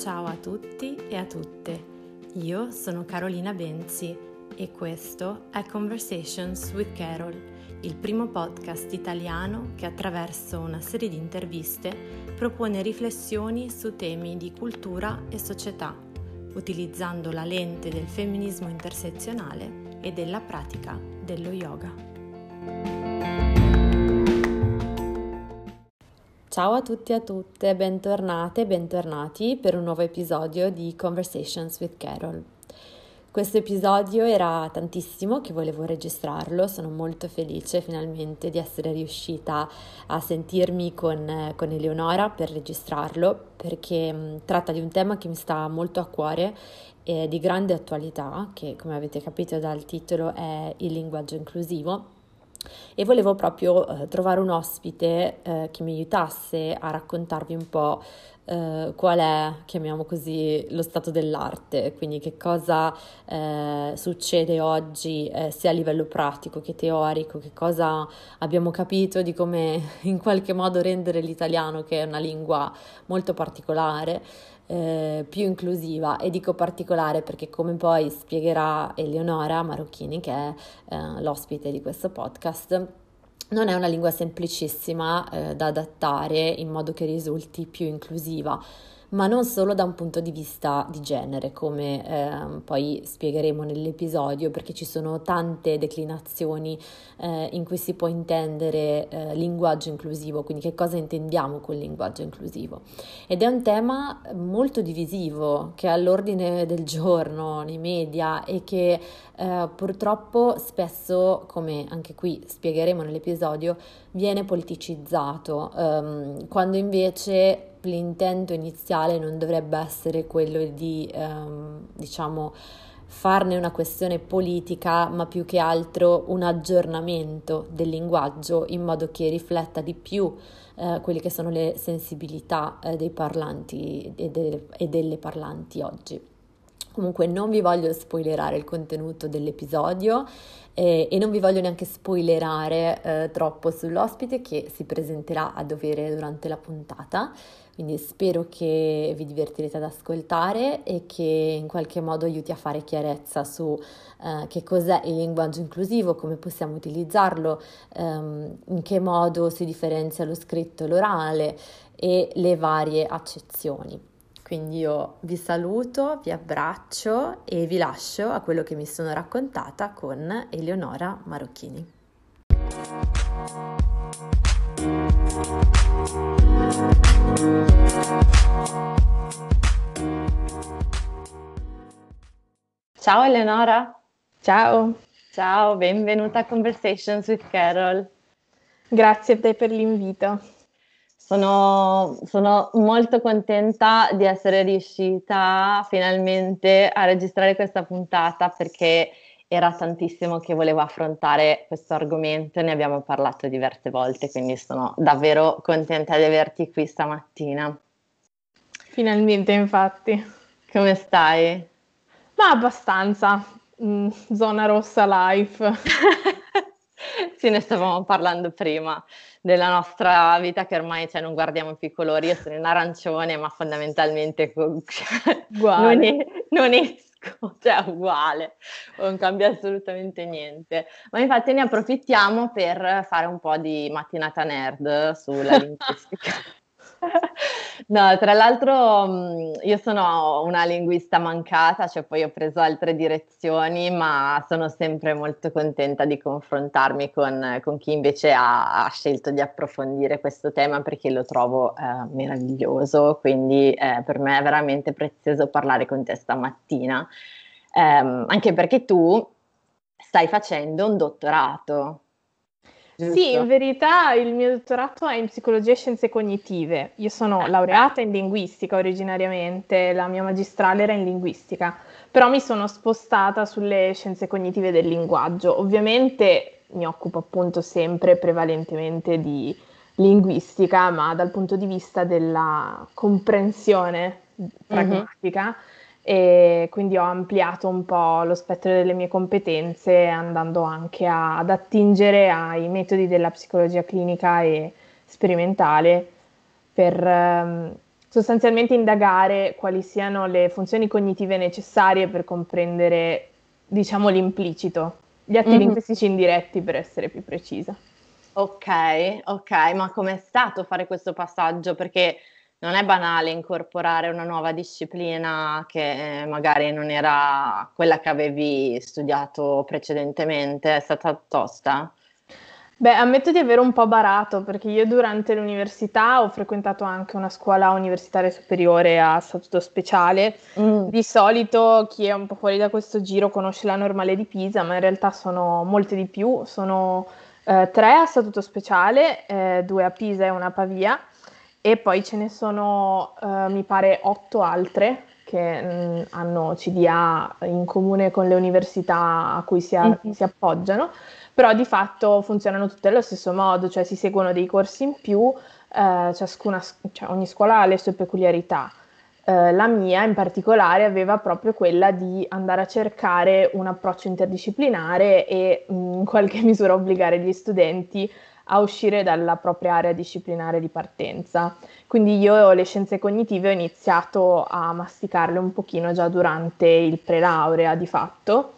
Ciao a tutti e a tutte, io sono Carolina Benzi e questo è Conversations with Carol, il primo podcast italiano che attraverso una serie di interviste propone riflessioni su temi di cultura e società, utilizzando la lente del femminismo intersezionale e della pratica dello yoga. Ciao a tutti e a tutte, bentornate e bentornati per un nuovo episodio di Conversations with Carol. Questo episodio era tantissimo che volevo registrarlo, sono molto felice finalmente di essere riuscita a sentirmi con, con Eleonora per registrarlo perché mh, tratta di un tema che mi sta molto a cuore e di grande attualità, che come avete capito dal titolo è il linguaggio inclusivo e volevo proprio eh, trovare un ospite eh, che mi aiutasse a raccontarvi un po' eh, qual è, chiamiamo così, lo stato dell'arte, quindi che cosa eh, succede oggi eh, sia a livello pratico che teorico, che cosa abbiamo capito di come in qualche modo rendere l'italiano, che è una lingua molto particolare, eh, più inclusiva e dico particolare perché come poi spiegherà Eleonora Marocchini che è eh, l'ospite di questo podcast non è una lingua semplicissima eh, da adattare in modo che risulti più inclusiva ma non solo da un punto di vista di genere, come eh, poi spiegheremo nell'episodio, perché ci sono tante declinazioni eh, in cui si può intendere eh, linguaggio inclusivo, quindi che cosa intendiamo con linguaggio inclusivo. Ed è un tema molto divisivo, che è all'ordine del giorno nei media e che eh, purtroppo spesso, come anche qui spiegheremo nell'episodio, viene politicizzato, ehm, quando invece l'intento iniziale non dovrebbe essere quello di, ehm, diciamo, farne una questione politica, ma più che altro un aggiornamento del linguaggio in modo che rifletta di più eh, quelle che sono le sensibilità eh, dei parlanti e, de- e delle parlanti oggi. Comunque non vi voglio spoilerare il contenuto dell'episodio eh, e non vi voglio neanche spoilerare eh, troppo sull'ospite che si presenterà a dovere durante la puntata, quindi spero che vi divertirete ad ascoltare e che in qualche modo aiuti a fare chiarezza su eh, che cos'è il linguaggio inclusivo, come possiamo utilizzarlo, ehm, in che modo si differenzia lo scritto e l'orale e le varie accezioni. Quindi io vi saluto, vi abbraccio e vi lascio a quello che mi sono raccontata con Eleonora Marocchini. Ciao Eleonora. Ciao. Ciao, benvenuta a Conversations with Carol. Grazie a te per l'invito. Sono, sono, molto contenta di essere riuscita finalmente a registrare questa puntata perché era tantissimo che volevo affrontare questo argomento ne abbiamo parlato diverse volte, quindi sono davvero contenta di averti qui stamattina. Finalmente, infatti. Come stai? Ma abbastanza. Mm, zona rossa life. sì, ne stavamo parlando prima della nostra vita che ormai cioè, non guardiamo più i colori, io sono in arancione, ma fondamentalmente non, è, non esco, cioè uguale, non cambia assolutamente niente. Ma infatti ne approfittiamo per fare un po' di mattinata nerd sulla linguistica. No, tra l'altro mm, io sono una linguista mancata, cioè poi ho preso altre direzioni, ma sono sempre molto contenta di confrontarmi con, con chi invece ha, ha, scelto di approfondire questo tema perché lo trovo eh, meraviglioso, quindi eh, per me è veramente prezioso parlare con te stamattina, eh, anche perché tu stai facendo un dottorato. Giusto? Sì, in verità il mio dottorato è in psicologia e scienze cognitive. Io sono laureata in linguistica originariamente, la mia magistrale era in linguistica, però mi sono spostata sulle scienze cognitive del linguaggio. Ovviamente mi occupo appunto sempre prevalentemente di linguistica, ma dal punto di vista della comprensione pragmatica. Mm-hmm e quindi ho ampliato un po' lo spettro delle mie competenze andando anche a, ad attingere ai metodi della psicologia clinica e sperimentale per ehm, sostanzialmente indagare quali siano le funzioni cognitive necessarie per comprendere, diciamo, l'implicito, gli atti mm-hmm. linguistici indiretti per essere più precisa. Ok, ok, ma com'è stato fare questo passaggio? Perché non è banale incorporare una nuova disciplina che magari non era quella che avevi studiato precedentemente, è stata tosta? Beh, ammetto di avere un po' barato perché io durante l'università ho frequentato anche una scuola universitaria superiore a statuto speciale. Mm. Di solito chi è un po' fuori da questo giro conosce la normale di Pisa, ma in realtà sono molte di più. Sono eh, tre a statuto speciale, eh, due a Pisa e una a Pavia, e poi ce ne sono, eh, mi pare, otto altre che mh, mm, hanno CDA in comune con le università a cui si, a- mm-hmm. si appoggiano però di fatto funzionano tutte allo stesso modo, cioè si seguono dei corsi in più, eh, ciascuna, cioè ogni scuola ha le sue peculiarità. Eh, la mia in particolare aveva proprio quella di andare a cercare un approccio interdisciplinare e mh, in qualche misura obbligare gli studenti a uscire dalla propria area disciplinare di partenza. Quindi io le scienze cognitive ho iniziato a masticarle un pochino già durante il pre-laurea di fatto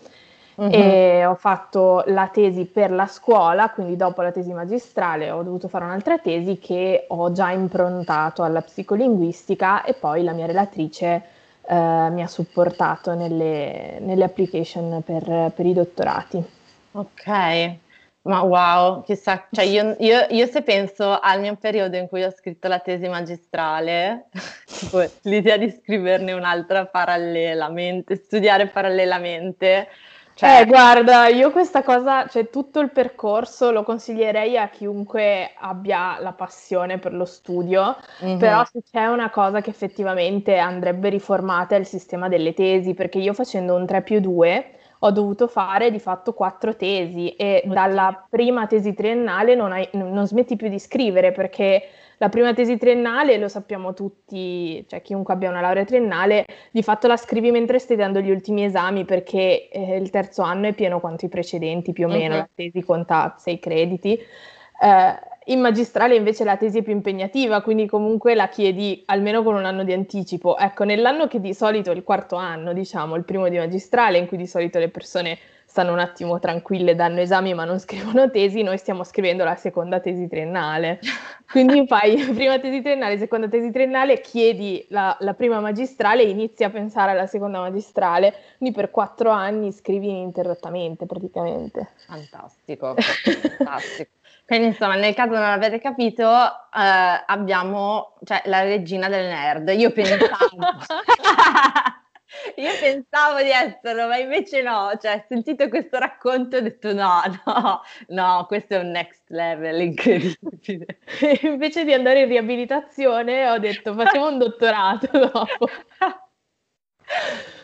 Uh-huh. E ho fatto la tesi per la scuola, quindi dopo la tesi magistrale ho dovuto fare un'altra tesi che ho già improntato alla psicolinguistica e poi la mia relatrice eh, mi ha supportato nelle, nelle application per, per, i dottorati. Ok, ma wow, chissà, cioè io, io, io, se penso al mio periodo in cui ho scritto la tesi magistrale, tipo, l'idea di scriverne un'altra parallelamente, studiare parallelamente, cioè... Eh, guarda, io questa cosa, cioè tutto il percorso lo consiglierei a chiunque abbia la passione per lo studio, mm-hmm. però se c'è una cosa che effettivamente andrebbe riformata è il sistema delle tesi, perché io facendo un 3 più 2 ho dovuto fare di fatto quattro tesi e dalla prima tesi triennale non, hai, non smetti più di scrivere perché la prima tesi triennale, lo sappiamo tutti, cioè chiunque abbia una laurea triennale, di fatto la scrivi mentre stai dando gli ultimi esami perché eh, il terzo anno è pieno quanto i precedenti, più o meno, uh-huh. la tesi conta sei crediti. Eh, in magistrale invece la tesi è più impegnativa, quindi comunque la chiedi almeno con un anno di anticipo. Ecco, nell'anno che di solito è il quarto anno, diciamo, il primo di magistrale, in cui di solito le persone stanno un attimo tranquille, danno esami ma non scrivono tesi, noi stiamo scrivendo la seconda tesi triennale. Quindi fai prima tesi triennale, seconda tesi triennale, chiedi la, la prima magistrale e inizi a pensare alla seconda magistrale. Quindi per quattro anni scrivi ininterrottamente praticamente. Fantastico, fantastico. Quindi insomma, nel caso non l'avete capito, eh, abbiamo cioè, la regina del nerd. Io pensavo... Io pensavo di esserlo, ma invece no, cioè ho sentito questo racconto e ho detto no, no, no, questo è un next level incredibile. invece di andare in riabilitazione ho detto facciamo un dottorato dopo.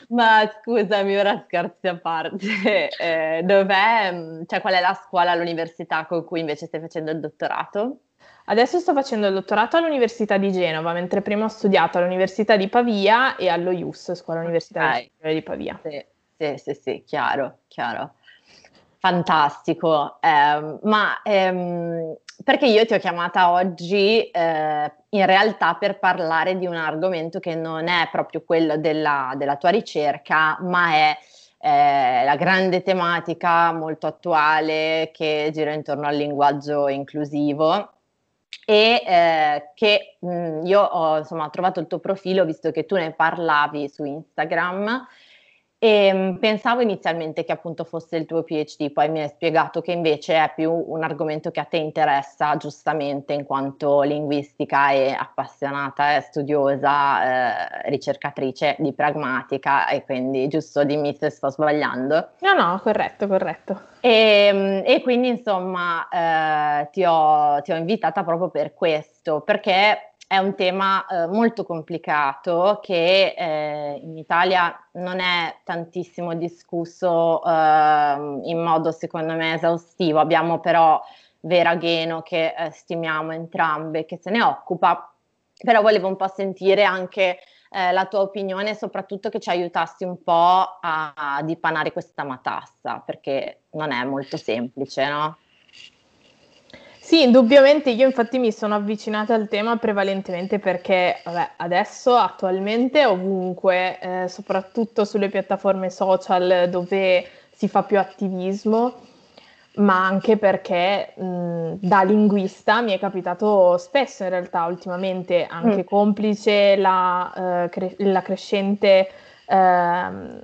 Ma scusami, ora scherzi a parte, eh, dov'è, cioè qual è la scuola, l'università con cui invece stai facendo il dottorato? Adesso sto facendo il dottorato all'Università di Genova, mentre prima ho studiato all'Università di Pavia e allo IUS, Scuola Universitaria okay. di Pavia. Sì, sì, sì, sì, chiaro, chiaro. Fantastico. Eh, ma ehm, perché io ti ho chiamata oggi eh, in realtà per parlare di un argomento che non è proprio quello della, della tua ricerca, ma è eh, la grande tematica molto attuale che gira intorno al linguaggio inclusivo e eh, che mh, io ho insomma, trovato il tuo profilo visto che tu ne parlavi su Instagram e mh, pensavo inizialmente che appunto fosse il tuo PhD, poi mi hai spiegato che invece è più un argomento che a te interessa giustamente in quanto linguistica e appassionata e studiosa, eh, ricercatrice di pragmatica e quindi giusto dimmi se sto sbagliando. No, no, corretto, corretto. E, e quindi insomma eh, ti, ho, ti ho invitata proprio per questo, perché è un tema eh, molto complicato che eh, in Italia non è tantissimo discusso eh, in modo secondo me esaustivo. Abbiamo però Vera Gheno che eh, stimiamo entrambe che se ne occupa, però volevo un po' sentire anche eh, la tua opinione e soprattutto che ci aiutassi un po' a, a dipanare questa matassa perché non è molto semplice, no? Sì, indubbiamente io infatti mi sono avvicinata al tema prevalentemente perché vabbè, adesso attualmente ovunque, eh, soprattutto sulle piattaforme social dove si fa più attivismo, ma anche perché mh, da linguista mi è capitato spesso in realtà ultimamente, anche mm. complice la, uh, cre- la crescente uh,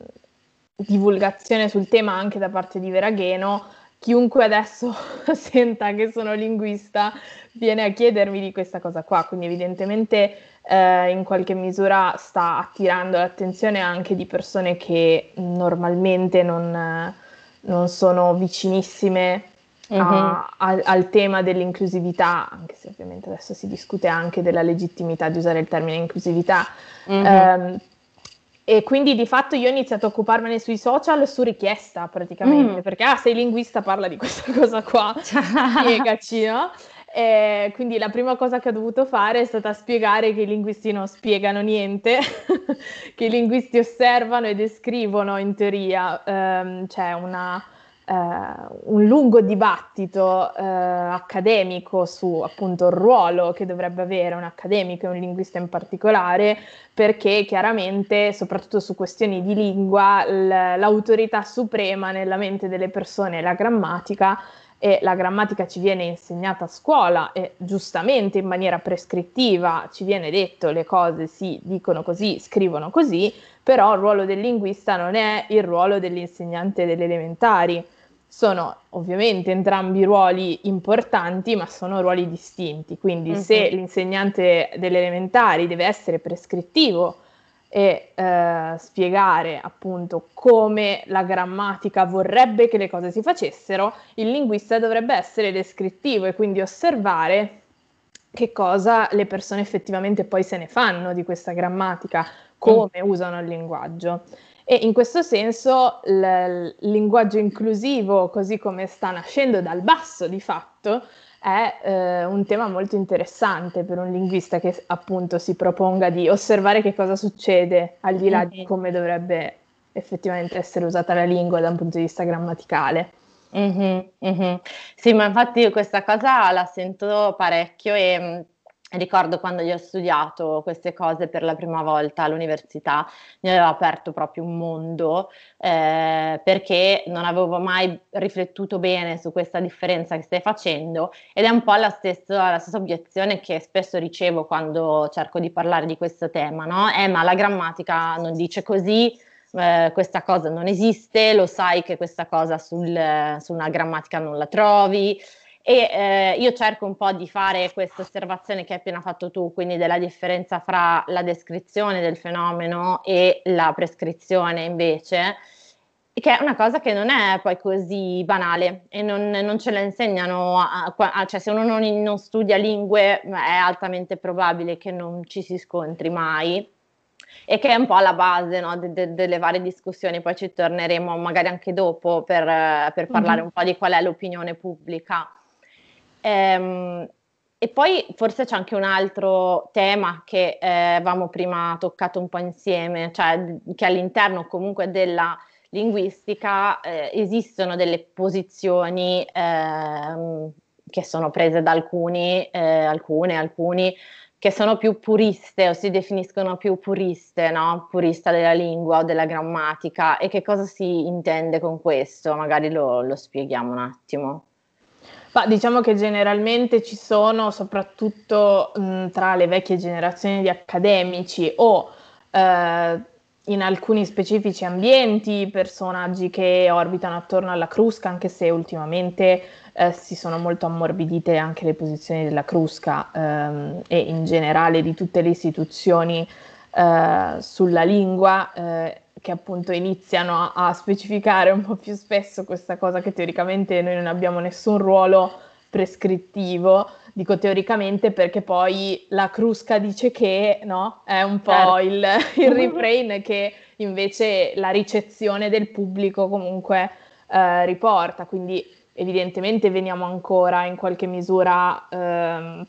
divulgazione sul tema anche da parte di Veragheno, chiunque adesso senta che sono linguista viene a chiedermi di questa cosa qua, quindi evidentemente eh, in qualche misura sta attirando l'attenzione anche di persone che normalmente non, non sono vicinissime uh-huh. a, a, al tema dell'inclusività, anche se ovviamente adesso si discute anche della legittimità di usare il termine inclusività. Uh-huh. Eh, e quindi di fatto io ho iniziato a occuparmene sui social su richiesta praticamente, mm. perché ah, sei linguista, parla di questa cosa qua, spiegaci, no? E quindi la prima cosa che ho dovuto fare è stata spiegare che i linguisti non spiegano niente, che i linguisti osservano e descrivono in teoria, um, c'è una un lungo dibattito eh, accademico su appunto il ruolo che dovrebbe avere un accademico e un linguista in particolare, perché chiaramente, soprattutto su questioni di lingua, l- l'autorità suprema nella mente delle persone è la grammatica e la grammatica ci viene insegnata a scuola e giustamente in maniera prescrittiva ci viene detto le cose si dicono così, scrivono così, però il ruolo del linguista non è il ruolo dell'insegnante delle elementari sono ovviamente entrambi ruoli importanti, ma sono ruoli distinti. Quindi mm-hmm. se l'insegnante delle elementari deve essere prescrittivo e eh, spiegare appunto come la grammatica vorrebbe che le cose si facessero, il linguista dovrebbe essere descrittivo e quindi osservare che cosa le persone effettivamente poi se ne fanno di questa grammatica, come mm. usano il linguaggio. E in questo senso il linguaggio inclusivo, così come sta nascendo dal basso di fatto, è eh, un tema molto interessante per un linguista che appunto si proponga di osservare che cosa succede al di là mm-hmm. di come dovrebbe effettivamente essere usata la lingua da un punto di vista grammaticale. Mm-hmm, mm-hmm. Sì, ma infatti questa cosa la sento parecchio e mm, Ricordo quando io ho studiato queste cose per la prima volta all'università, mi aveva aperto proprio un mondo eh, perché non avevo mai riflettuto bene su questa differenza che stai facendo ed è un po' la stessa, la stessa obiezione che spesso ricevo quando cerco di parlare di questo tema, no? Eh, ma la grammatica non dice così, eh, questa cosa non esiste, lo sai che questa cosa sul, su una grammatica non la trovi e eh, io cerco un po' di fare questa osservazione che hai appena fatto tu, quindi della differenza fra la descrizione del fenomeno e la prescrizione invece, che è una cosa che non è poi così banale e non, non ce la insegnano, a, a, cioè se uno non, non, studia lingue è altamente probabile che non ci si scontri mai e che è un po' la base no, de, de, delle varie discussioni, poi ci torneremo magari anche dopo per, per parlare mm-hmm. un po' di qual è l'opinione pubblica. Ehm, e poi forse c'è anche un altro tema che eh, avevamo prima toccato un po' insieme, cioè che all'interno comunque della linguistica eh, esistono delle posizioni eh, che sono prese da alcuni, eh, alcune, alcuni che sono più puriste o si definiscono più puriste, no? Purista della lingua o della grammatica. E che cosa si intende con questo? Magari lo, lo spieghiamo un attimo. Ma diciamo che generalmente ci sono, soprattutto mh, tra le vecchie generazioni di accademici o eh, in alcuni specifici ambienti, personaggi che orbitano attorno alla Crusca, anche se ultimamente eh, si sono molto ammorbidite anche le posizioni della Crusca ehm, e in generale di tutte le istituzioni eh, sulla lingua eh, che appunto iniziano a, a, specificare un po' più spesso questa cosa che teoricamente noi non abbiamo nessun ruolo prescrittivo, dico teoricamente perché poi la Crusca dice che no? è un po' certo. il, il refrain che invece la ricezione del pubblico comunque eh, riporta, quindi evidentemente veniamo ancora in qualche misura eh,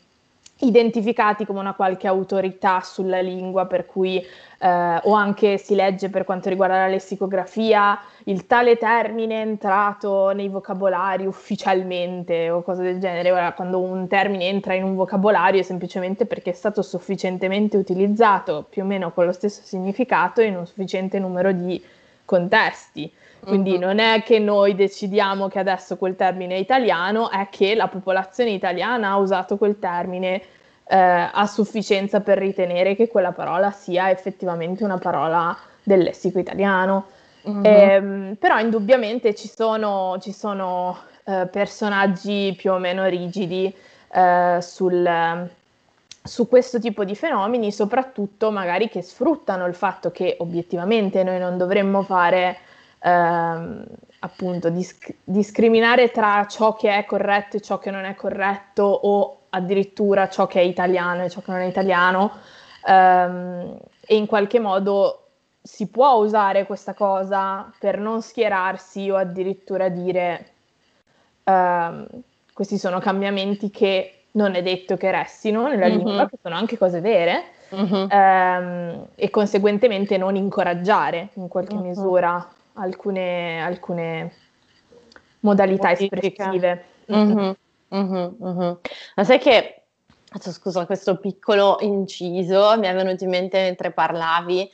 identificati come una qualche autorità sulla lingua, per cui eh, o anche si legge per quanto riguarda la lessicografia, il tale termine è entrato nei vocabolari ufficialmente o cose del genere. Ora, quando un termine entra in un vocabolario è semplicemente perché è stato sufficientemente utilizzato, più o meno con lo stesso significato, in un sufficiente numero di contesti. Quindi uh-huh. non è che noi decidiamo che adesso quel termine è italiano, è che la popolazione italiana ha usato quel termine eh, a sufficienza per ritenere che quella parola sia effettivamente una parola del lessico italiano. Mm-hmm. Eh, però indubbiamente ci sono, ci sono eh, personaggi più o meno rigidi eh, sul, su questo tipo di fenomeni, soprattutto magari che sfruttano il fatto che obiettivamente noi non dovremmo fare ehm, appunto disc- discriminare tra ciò che è corretto e ciò che non è corretto o addirittura ciò che è italiano e ciò che non è italiano ehm, e in qualche modo si può usare questa cosa per non schierarsi o addirittura dire ehm, questi sono cambiamenti che non è detto che restino nella mm-hmm. lingua, che sono anche cose vere, mm-hmm. ehm, e conseguentemente non incoraggiare in qualche mm-hmm. misura alcune, alcune modalità Modifica. espressive. Mm-hmm. Mm-hmm, mm-hmm. Ma sai che, scusa, questo piccolo inciso mi è venuto in mente mentre parlavi.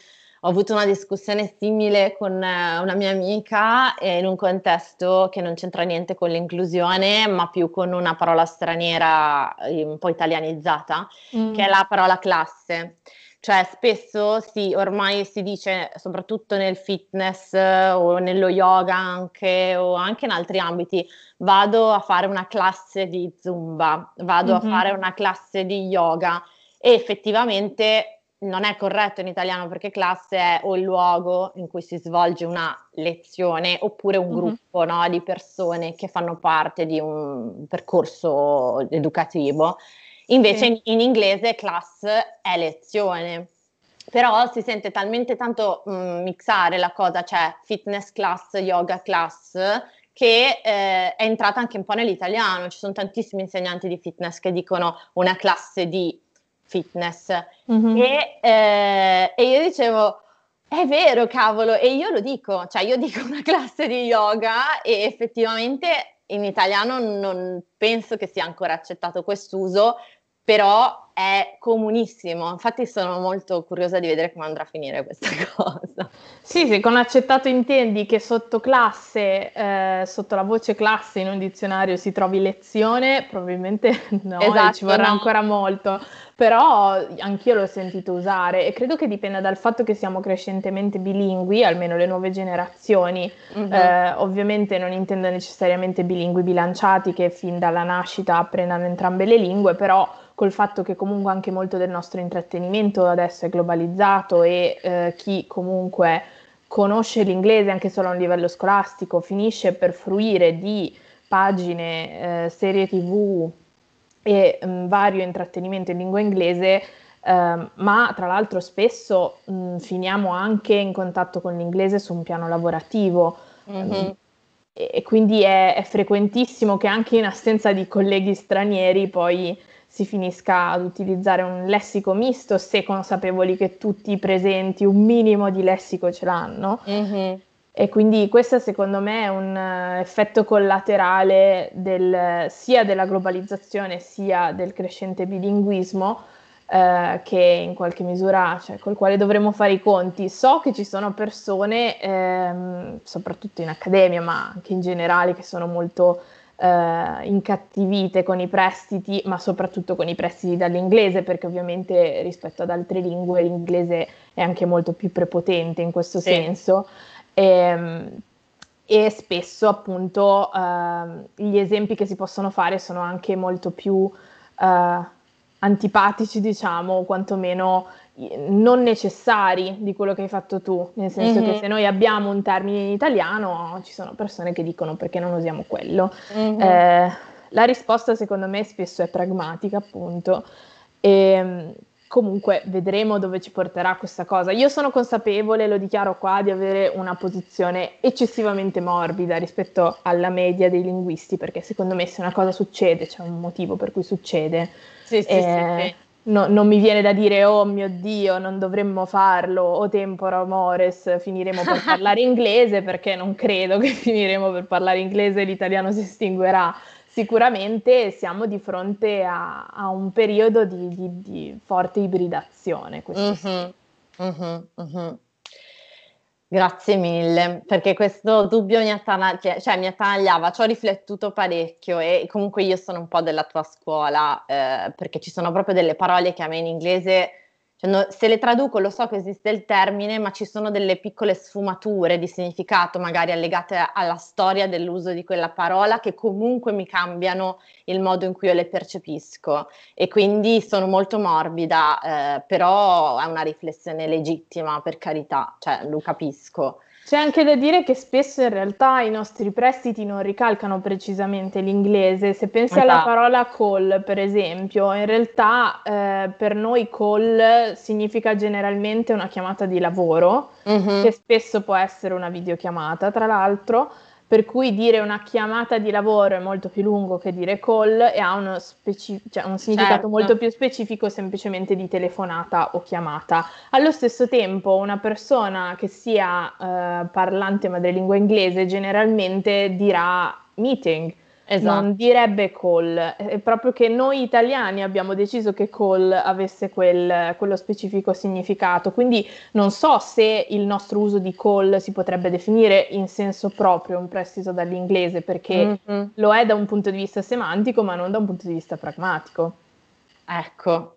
Ho avuto una discussione simile con eh, una mia amica in un contesto che non c'entra niente con l'inclusione, ma più con una parola straniera eh, un po' italianizzata, mm. che è la parola classe. Cioè, spesso sì, ormai si dice, soprattutto nel fitness eh, o nello yoga anche, o anche in altri ambiti, vado a fare una classe di zumba, vado mm-hmm. a fare una classe di yoga e effettivamente non è corretto in italiano perché classe è o il luogo in cui si svolge una lezione oppure un mm-hmm. gruppo no, di persone che fanno parte di un percorso educativo. Invece sì. in, in, inglese class è lezione. Però si sente talmente tanto mh, mm, mixare la cosa, cioè fitness class, yoga class, che eh, è entrata anche un po' nell'italiano. Ci sono tantissimi insegnanti di fitness che dicono una classe di fitness. Mm-hmm. E, eh, e, io dicevo, è vero, cavolo, e io lo dico, cioè io dico una classe di yoga e effettivamente in italiano non penso che sia ancora accettato quest'uso, però è comunissimo. Infatti sono molto curiosa di vedere come andrà a finire questa cosa. Sì, se con accettato intendi che sotto classe, eh, sotto la voce classe in un dizionario si trovi lezione, probabilmente no, esatto, ci vorrà no. ancora molto. Però anch'io l'ho sentito usare e credo che dipenda dal fatto che siamo crescentemente bilingui, almeno le nuove generazioni. Mm-hmm. Eh, ovviamente non intendo necessariamente bilingui bilanciati che fin dalla nascita apprendano entrambe le lingue, però col fatto che comunque anche molto del nostro intrattenimento adesso è globalizzato e eh, chi comunque conosce l'inglese anche solo a un livello scolastico finisce per fruire di pagine, eh, serie tv e mh, mm, vario intrattenimento in lingua inglese, eh, ma tra l'altro spesso mh, mm, finiamo anche in contatto con l'inglese su un piano lavorativo. Mm-hmm. e quindi è, è, frequentissimo che anche in assenza di colleghi stranieri poi si finisca ad utilizzare un lessico misto se consapevoli che tutti i presenti un minimo di lessico ce l'hanno. Mm-hmm. E quindi questo secondo me è un uh, effetto collaterale del, sia della globalizzazione sia del crescente bilinguismo uh, che in qualche misura, cioè, col quale dovremmo fare i conti. So che ci sono persone, ehm, soprattutto in accademia, ma anche in generale, che sono molto eh, incattivite con i prestiti, ma soprattutto con i prestiti dall'inglese, perché ovviamente rispetto ad altre lingue l'inglese è anche molto più prepotente in questo sì. senso. E, ehm, e, spesso appunto eh, gli esempi che si possono fare sono anche molto più eh, antipatici, diciamo, quantomeno non necessari di quello che hai fatto tu, nel senso mm-hmm. che se noi abbiamo un termine in italiano ci sono persone che dicono perché non usiamo quello. Mm-hmm. Eh, la risposta secondo me spesso è pragmatica appunto e comunque vedremo dove ci porterà questa cosa. Io sono consapevole, lo dichiaro qua, di avere una posizione eccessivamente morbida rispetto alla media dei linguisti perché secondo me se una cosa succede c'è un motivo per cui succede. Sì, sì, eh, sì, no, non mi viene da dire oh mio Dio, non dovremmo farlo, o tempora mores, finiremo per parlare inglese, perché non credo che finiremo per parlare inglese e l'italiano si estinguerà. Sicuramente siamo di fronte a, a un periodo di, di, di forte ibridazione. Mm-hmm. Mm-hmm. Mm-hmm. Grazie mille, perché questo dubbio mi, attanaglia, cioè, cioè, mi attanagliava, ci ho riflettuto parecchio e comunque io sono un po' della tua scuola, eh, perché ci sono proprio delle parole che a me in inglese cioè, no, se le traduco lo so che esiste il termine, ma ci sono delle piccole sfumature di significato, magari allegate alla storia dell'uso di quella parola, che comunque mi cambiano il modo in cui io le percepisco. E quindi sono molto morbida, eh, però è una riflessione legittima, per carità, cioè lo capisco. C'è anche da dire che spesso in realtà i nostri prestiti non ricalcano precisamente l'inglese. Se pensi esatto. alla parola call, per esempio, in realtà eh, per noi call significa generalmente una chiamata di lavoro, mm-hmm. che spesso può essere una videochiamata, tra l'altro per cui dire una chiamata di lavoro è molto più lungo che dire call e ha uno speci- cioè un significato certo. molto più specifico semplicemente di telefonata o chiamata. Allo stesso tempo una persona che sia eh, parlante madrelingua inglese generalmente dirà meeting Esatto. Non direbbe call, è proprio che noi italiani abbiamo deciso che call avesse quel, quello specifico significato, quindi non so se il nostro uso di call si potrebbe definire in senso proprio un prestito dall'inglese, perché mm-hmm. lo è da un punto di vista semantico, ma non da un punto di vista pragmatico. Ecco,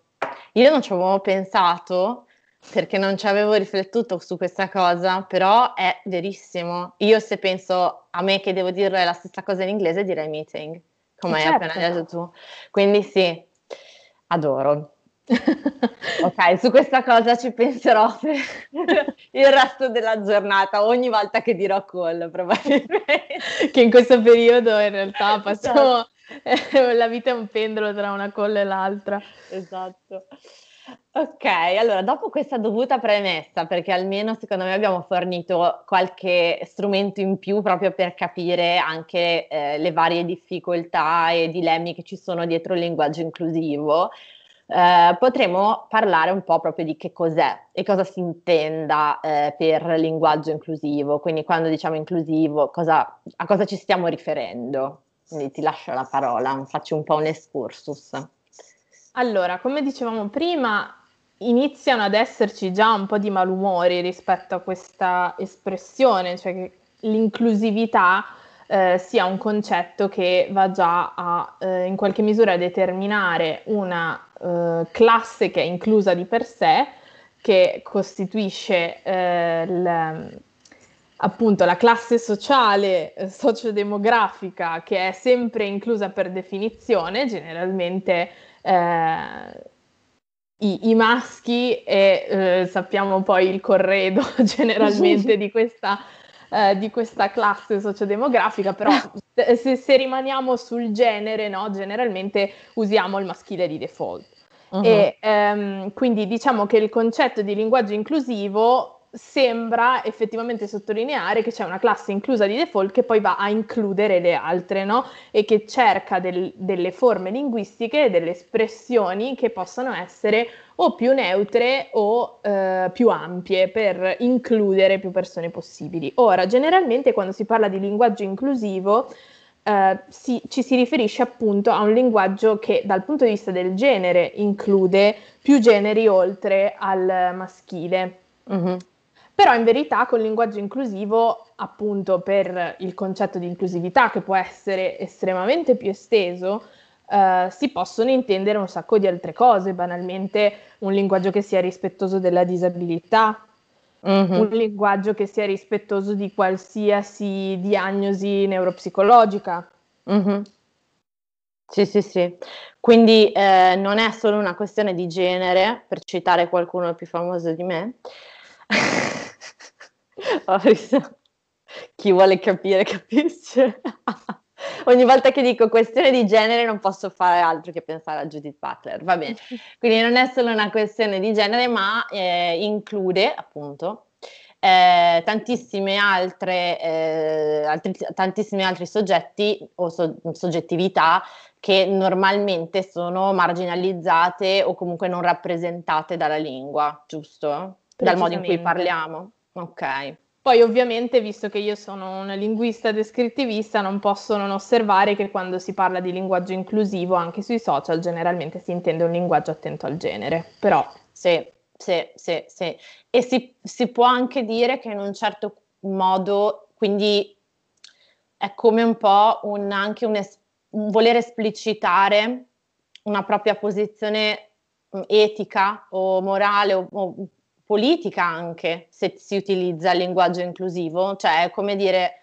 io non ci avevo pensato, perché non ci avevo riflettuto su questa cosa, però è verissimo. Io se penso a me che devo dire la stessa cosa in inglese direi meeting, come certo. hai appena detto tu. Quindi sì, adoro. ok, su questa cosa ci penserò per il resto della giornata, ogni volta che dirò call probabilmente. che in questo periodo in realtà passiamo... Esatto. la vita è un pendolo tra una call e l'altra. Esatto. Ok, allora dopo questa dovuta premessa, perché almeno secondo me abbiamo fornito qualche strumento in più proprio per capire anche eh, le varie difficoltà e dilemmi che ci sono dietro il linguaggio inclusivo, eh, potremo parlare un po' proprio di che cos'è e cosa si intenda eh, per linguaggio inclusivo. Quindi quando diciamo inclusivo, cosa, a cosa ci stiamo riferendo? Quindi ti lascio la parola, faccio un po' un excursus. Allora, come dicevamo prima, iniziano ad esserci già un po' di malumori rispetto a questa espressione, cioè che l'inclusività eh, sia un concetto che va già a eh, in qualche misura determinare una eh, classe che è inclusa di per sé, che costituisce eh, l, appunto la classe sociale, eh, sociodemografica, che è sempre inclusa per definizione, generalmente eh, i, i, maschi e eh, sappiamo poi il corredo generalmente di questa, eh, di questa classe sociodemografica, però se, se, rimaniamo sul genere, no, generalmente usiamo il maschile di default. Uh-huh. E ehm, quindi diciamo che il concetto di linguaggio inclusivo sembra effettivamente sottolineare che c'è una classe inclusa di default che poi va a includere le altre, no? E che cerca del, delle forme linguistiche, delle espressioni che possano essere o più neutre o eh, più ampie per includere più persone possibili. Ora, generalmente quando si parla di linguaggio inclusivo, Uh, si, ci si riferisce appunto a un linguaggio che dal punto di vista del genere include più generi oltre al maschile. Mm-hmm. Però in verità col linguaggio inclusivo, appunto per il concetto di inclusività che può essere estremamente più esteso, eh, si possono intendere un sacco di altre cose, banalmente un linguaggio che sia rispettoso della disabilità, mm-hmm. un linguaggio che sia rispettoso di qualsiasi diagnosi neuropsicologica. Mm-hmm. Sì, sì, sì. Quindi eh, non è solo una questione di genere, per citare qualcuno più famoso di me. Chi vuole capire capisce. Ogni volta che dico questione di genere non posso fare altro che pensare a Judith Butler, va bene. Quindi non è solo una questione di genere, ma eh, include appunto eh, tantissime altre, eh, altri, tantissimi altri soggetti o so, soggettività che normalmente sono marginalizzate o comunque non rappresentate dalla lingua, giusto? Dal modo in cui parliamo. Ok. Poi ovviamente, visto che io sono una linguista descrittivista, non posso non osservare che quando si parla di linguaggio inclusivo anche sui social generalmente si intende un linguaggio attento al genere, però... Sì, sì, sì, sì. E si, si può anche dire che in un certo modo, quindi è come un po' un, anche un, es- un voler esplicitare una propria posizione mm, etica o morale o, o politica anche se si utilizza il linguaggio inclusivo, cioè come dire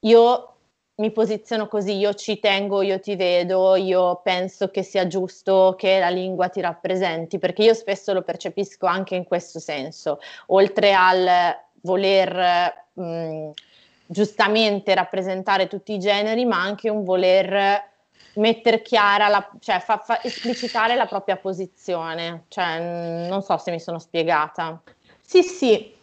io mi posiziono così, io ci tengo, io ti vedo, io penso che sia giusto che la lingua ti rappresenti, perché io spesso lo percepisco anche in questo senso, oltre al voler mh, giustamente rappresentare tutti i generi, ma anche un voler mettere chiara, la, cioè fa, fa esplicitare la propria posizione, cioè non so se mi sono spiegata. Sì, sì.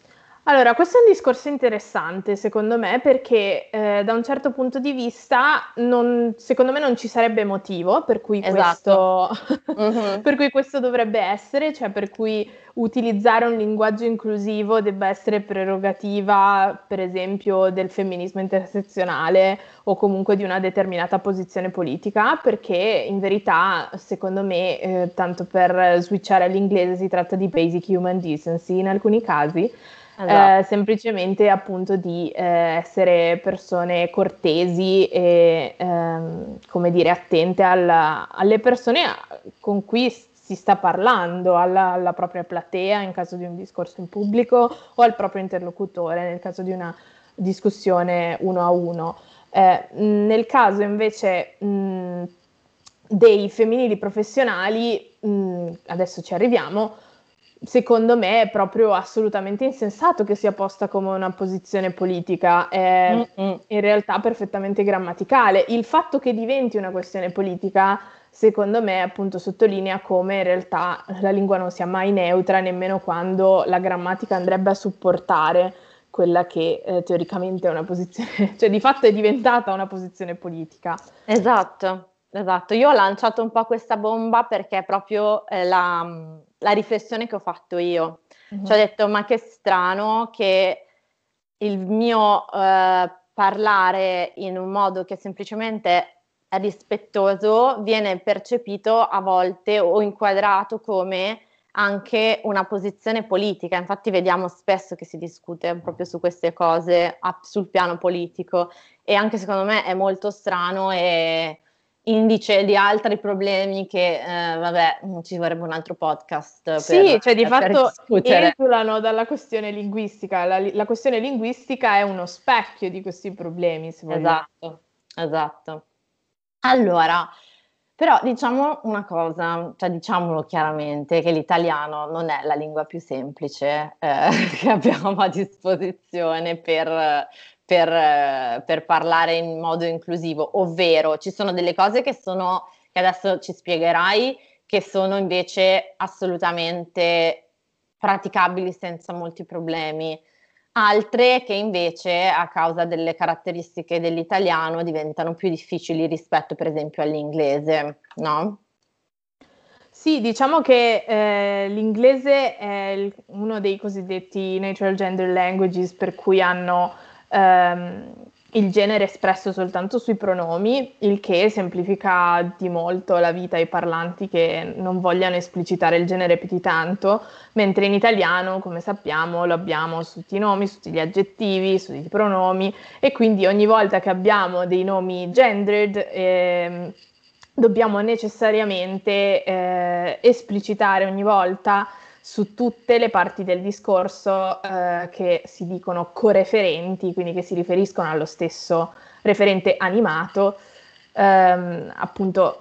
Allora, questo è un discorso interessante secondo me perché eh, da un certo punto di vista non, secondo me non ci sarebbe motivo per cui, esatto. questo, mm-hmm. per cui questo dovrebbe essere, cioè per cui utilizzare un linguaggio inclusivo debba essere prerogativa, per esempio, del femminismo intersezionale o comunque di una determinata posizione politica, perché in verità, secondo me, eh, tanto per switchare all'inglese, si tratta di basic human decency in alcuni casi. Esatto. Eh, semplicemente appunto di eh, essere persone cortesi e ehm, come dire attente alla, alle persone con cui si sta parlando alla, alla, propria platea in caso di un discorso in pubblico o al proprio interlocutore nel caso di una discussione uno a uno. Eh, nel caso invece mh, dei femminili professionali, mh, adesso ci arriviamo, secondo me è proprio assolutamente insensato che sia posta come una posizione politica, è in realtà perfettamente grammaticale. Il fatto che diventi una questione politica secondo me appunto sottolinea come in realtà la lingua non sia mai neutra nemmeno quando la grammatica andrebbe a supportare quella che eh, teoricamente è una posizione, cioè di fatto è diventata una posizione politica. Esatto, esatto. Io ho lanciato un po' questa bomba perché è proprio eh, la, la, riflessione che ho fatto io. Mm-hmm. Cioè ho detto, ma che strano che il mio eh, parlare in un modo che semplicemente rispettoso viene percepito a volte o inquadrato come anche una posizione politica. Infatti vediamo spesso che si discute proprio su queste cose sul piano politico e anche secondo me è molto strano e indice di altri problemi che, eh, vabbè, ci vorrebbe un altro podcast. Per, sì, cioè di fatto esulano dalla questione linguistica. La, la, questione linguistica è uno specchio di questi problemi, se vogliamo. Esatto, esatto. Allora, però diciamo una cosa, cioè diciamolo chiaramente, che l'italiano non è la lingua più semplice eh, che abbiamo a disposizione per, per, per, parlare in modo inclusivo, ovvero ci sono delle cose che sono, che adesso ci spiegherai, che sono invece assolutamente praticabili senza molti problemi altre che invece a causa delle caratteristiche dell'italiano diventano più difficili rispetto per esempio all'inglese, no? Sì, diciamo che eh, l'inglese è il, uno dei cosiddetti natural gender languages per cui hanno ehm, il genere espresso soltanto sui pronomi, il che semplifica di molto la vita ai parlanti che non vogliano esplicitare il genere più di tanto, mentre in italiano, come sappiamo, lo abbiamo su tutti i nomi, su tutti gli aggettivi, su tutti i pronomi e quindi ogni volta che abbiamo dei nomi gendered eh, dobbiamo necessariamente eh, esplicitare ogni volta su tutte le parti del discorso eh, che si dicono coreferenti, quindi che si riferiscono allo stesso referente animato, ehm, appunto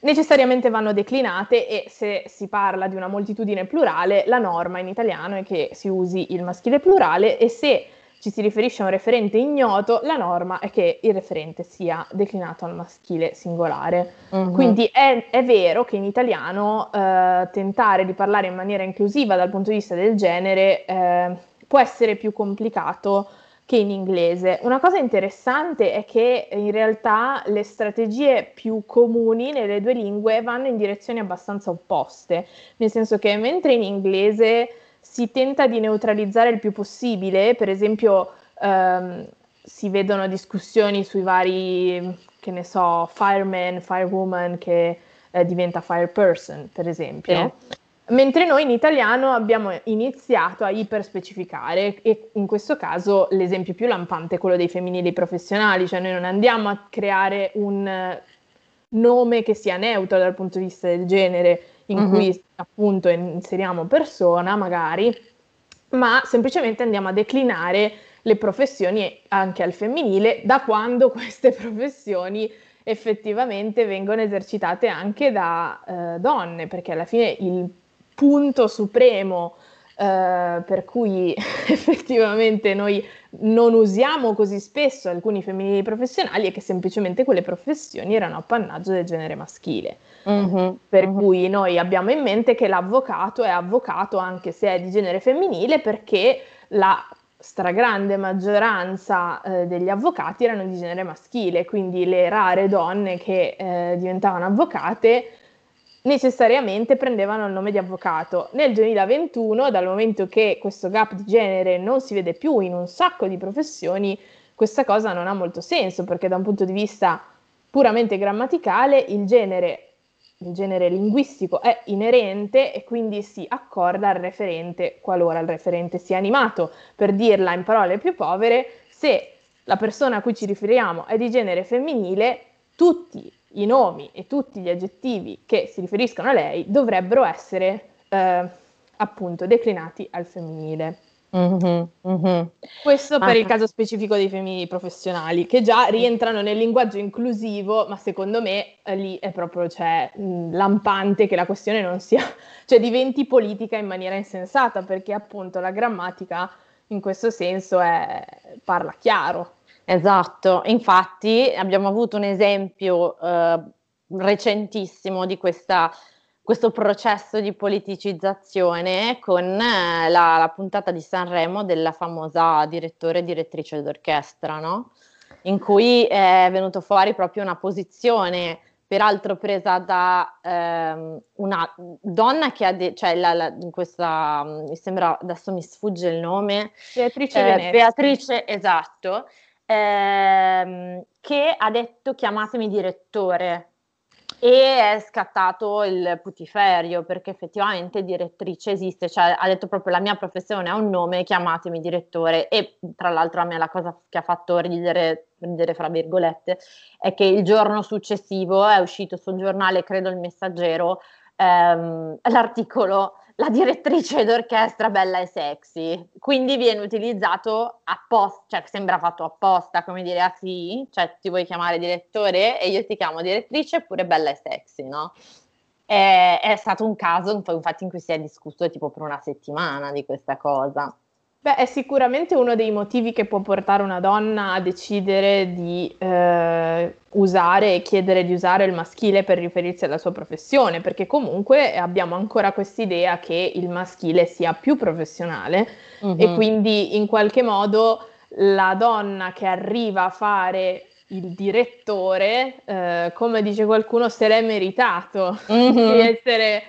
necessariamente vanno declinate e se si parla di una moltitudine plurale, la norma in italiano è che si usi il maschile plurale e se ci si riferisce a un referente ignoto, la norma è che il referente sia declinato al maschile singolare. Uh-huh. Quindi è, è, vero che in italiano eh, tentare di parlare in maniera inclusiva dal punto di vista del genere eh, può essere più complicato che in inglese. Una cosa interessante è che in realtà le strategie più comuni nelle due lingue vanno in direzioni abbastanza opposte, nel senso che mentre in inglese si tenta di neutralizzare il più possibile, per esempio ehm, si vedono discussioni sui vari, che ne so, fireman, firewoman che eh, diventa fireperson, per esempio. Sì. Mentre noi in italiano abbiamo iniziato a iperspecificare e in questo caso l'esempio più lampante è quello dei femminili professionali, cioè noi non andiamo a creare un nome che sia neutro dal punto di vista del genere in uh-huh. cui appunto inseriamo persona magari, ma semplicemente andiamo a declinare le professioni anche al femminile da quando queste professioni effettivamente vengono esercitate anche da eh, donne, perché alla fine il punto supremo Uh, per cui effettivamente noi non usiamo così spesso alcuni femminili professionali è che semplicemente quelle professioni erano appannaggio del genere maschile. Mm-hmm, per mm-hmm. cui noi abbiamo in mente che l'avvocato è avvocato anche se è di genere femminile perché la stragrande maggioranza eh, degli avvocati erano di genere maschile, quindi le rare donne che eh, diventavano avvocate necessariamente prendevano il nome di avvocato. Nel 2021, dal momento che questo gap di genere non si vede più in un sacco di professioni, questa cosa non ha molto senso perché da un punto di vista puramente grammaticale il genere, il genere linguistico è inerente e quindi si accorda al referente qualora il referente sia animato. Per dirla in parole più povere, se la persona a cui ci riferiamo è di genere femminile, tutti i nomi e tutti gli aggettivi che si riferiscono a lei dovrebbero essere eh, appunto declinati al femminile. Mm-hmm, mm-hmm. Questo per ah. il caso specifico dei femminili professionali, che già rientrano nel linguaggio inclusivo, ma secondo me eh, lì è proprio cioè, mh, lampante che la questione non sia, cioè diventi politica in maniera insensata, perché appunto la grammatica in questo senso è, parla chiaro. Esatto, infatti abbiamo avuto un esempio eh, recentissimo di questa, questo processo di politicizzazione con eh, la, la, puntata di Sanremo della famosa direttore e direttrice d'orchestra, no? in cui è venuto fuori proprio una posizione peraltro presa da ehm, una donna che ha, de- cioè la, la, in questa, mi sembra, adesso mi sfugge il nome, Beatrice eh, Beatrice, esatto, ehm, che ha detto chiamatemi direttore. E è scattato il putiferio perché effettivamente direttrice esiste, cioè ha detto proprio la mia professione ha un nome, chiamatemi direttore. E tra l'altro a me la cosa che ha fatto ridere, ridere fra virgolette è che il giorno successivo è uscito sul giornale, credo il messaggero, ehm, l'articolo la direttrice d'orchestra bella e sexy, quindi viene utilizzato apposta, cioè sembra fatto apposta, come dire, ah sì, cioè ti vuoi chiamare direttore e io ti chiamo direttrice pure bella e sexy, no? È, è stato un caso, infatti, in cui si è discusso tipo per una settimana di questa cosa. Beh, è sicuramente uno dei motivi che può portare una donna a decidere di eh, usare e chiedere di usare il maschile per riferirsi alla sua professione, perché comunque abbiamo ancora quest'idea che il maschile sia più professionale uh-huh. e quindi in qualche modo la donna che arriva a fare il direttore, eh, come dice qualcuno, se l'è meritato uh-huh. di essere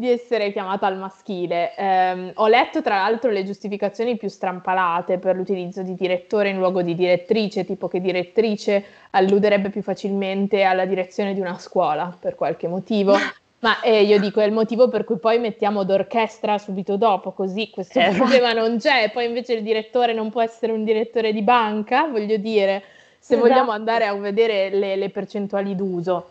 di essere chiamata al maschile. Eh, ho letto tra l'altro le giustificazioni più strampalate per l'utilizzo di direttore in luogo di direttrice, tipo che direttrice alluderebbe più facilmente alla direzione di una scuola per qualche motivo. Ma eh, io dico è il motivo per cui poi mettiamo d'orchestra subito dopo, così questo eh, problema non c'è. Poi invece il direttore non può essere un direttore di banca, voglio dire, se esatto. vogliamo andare a vedere le, le percentuali d'uso.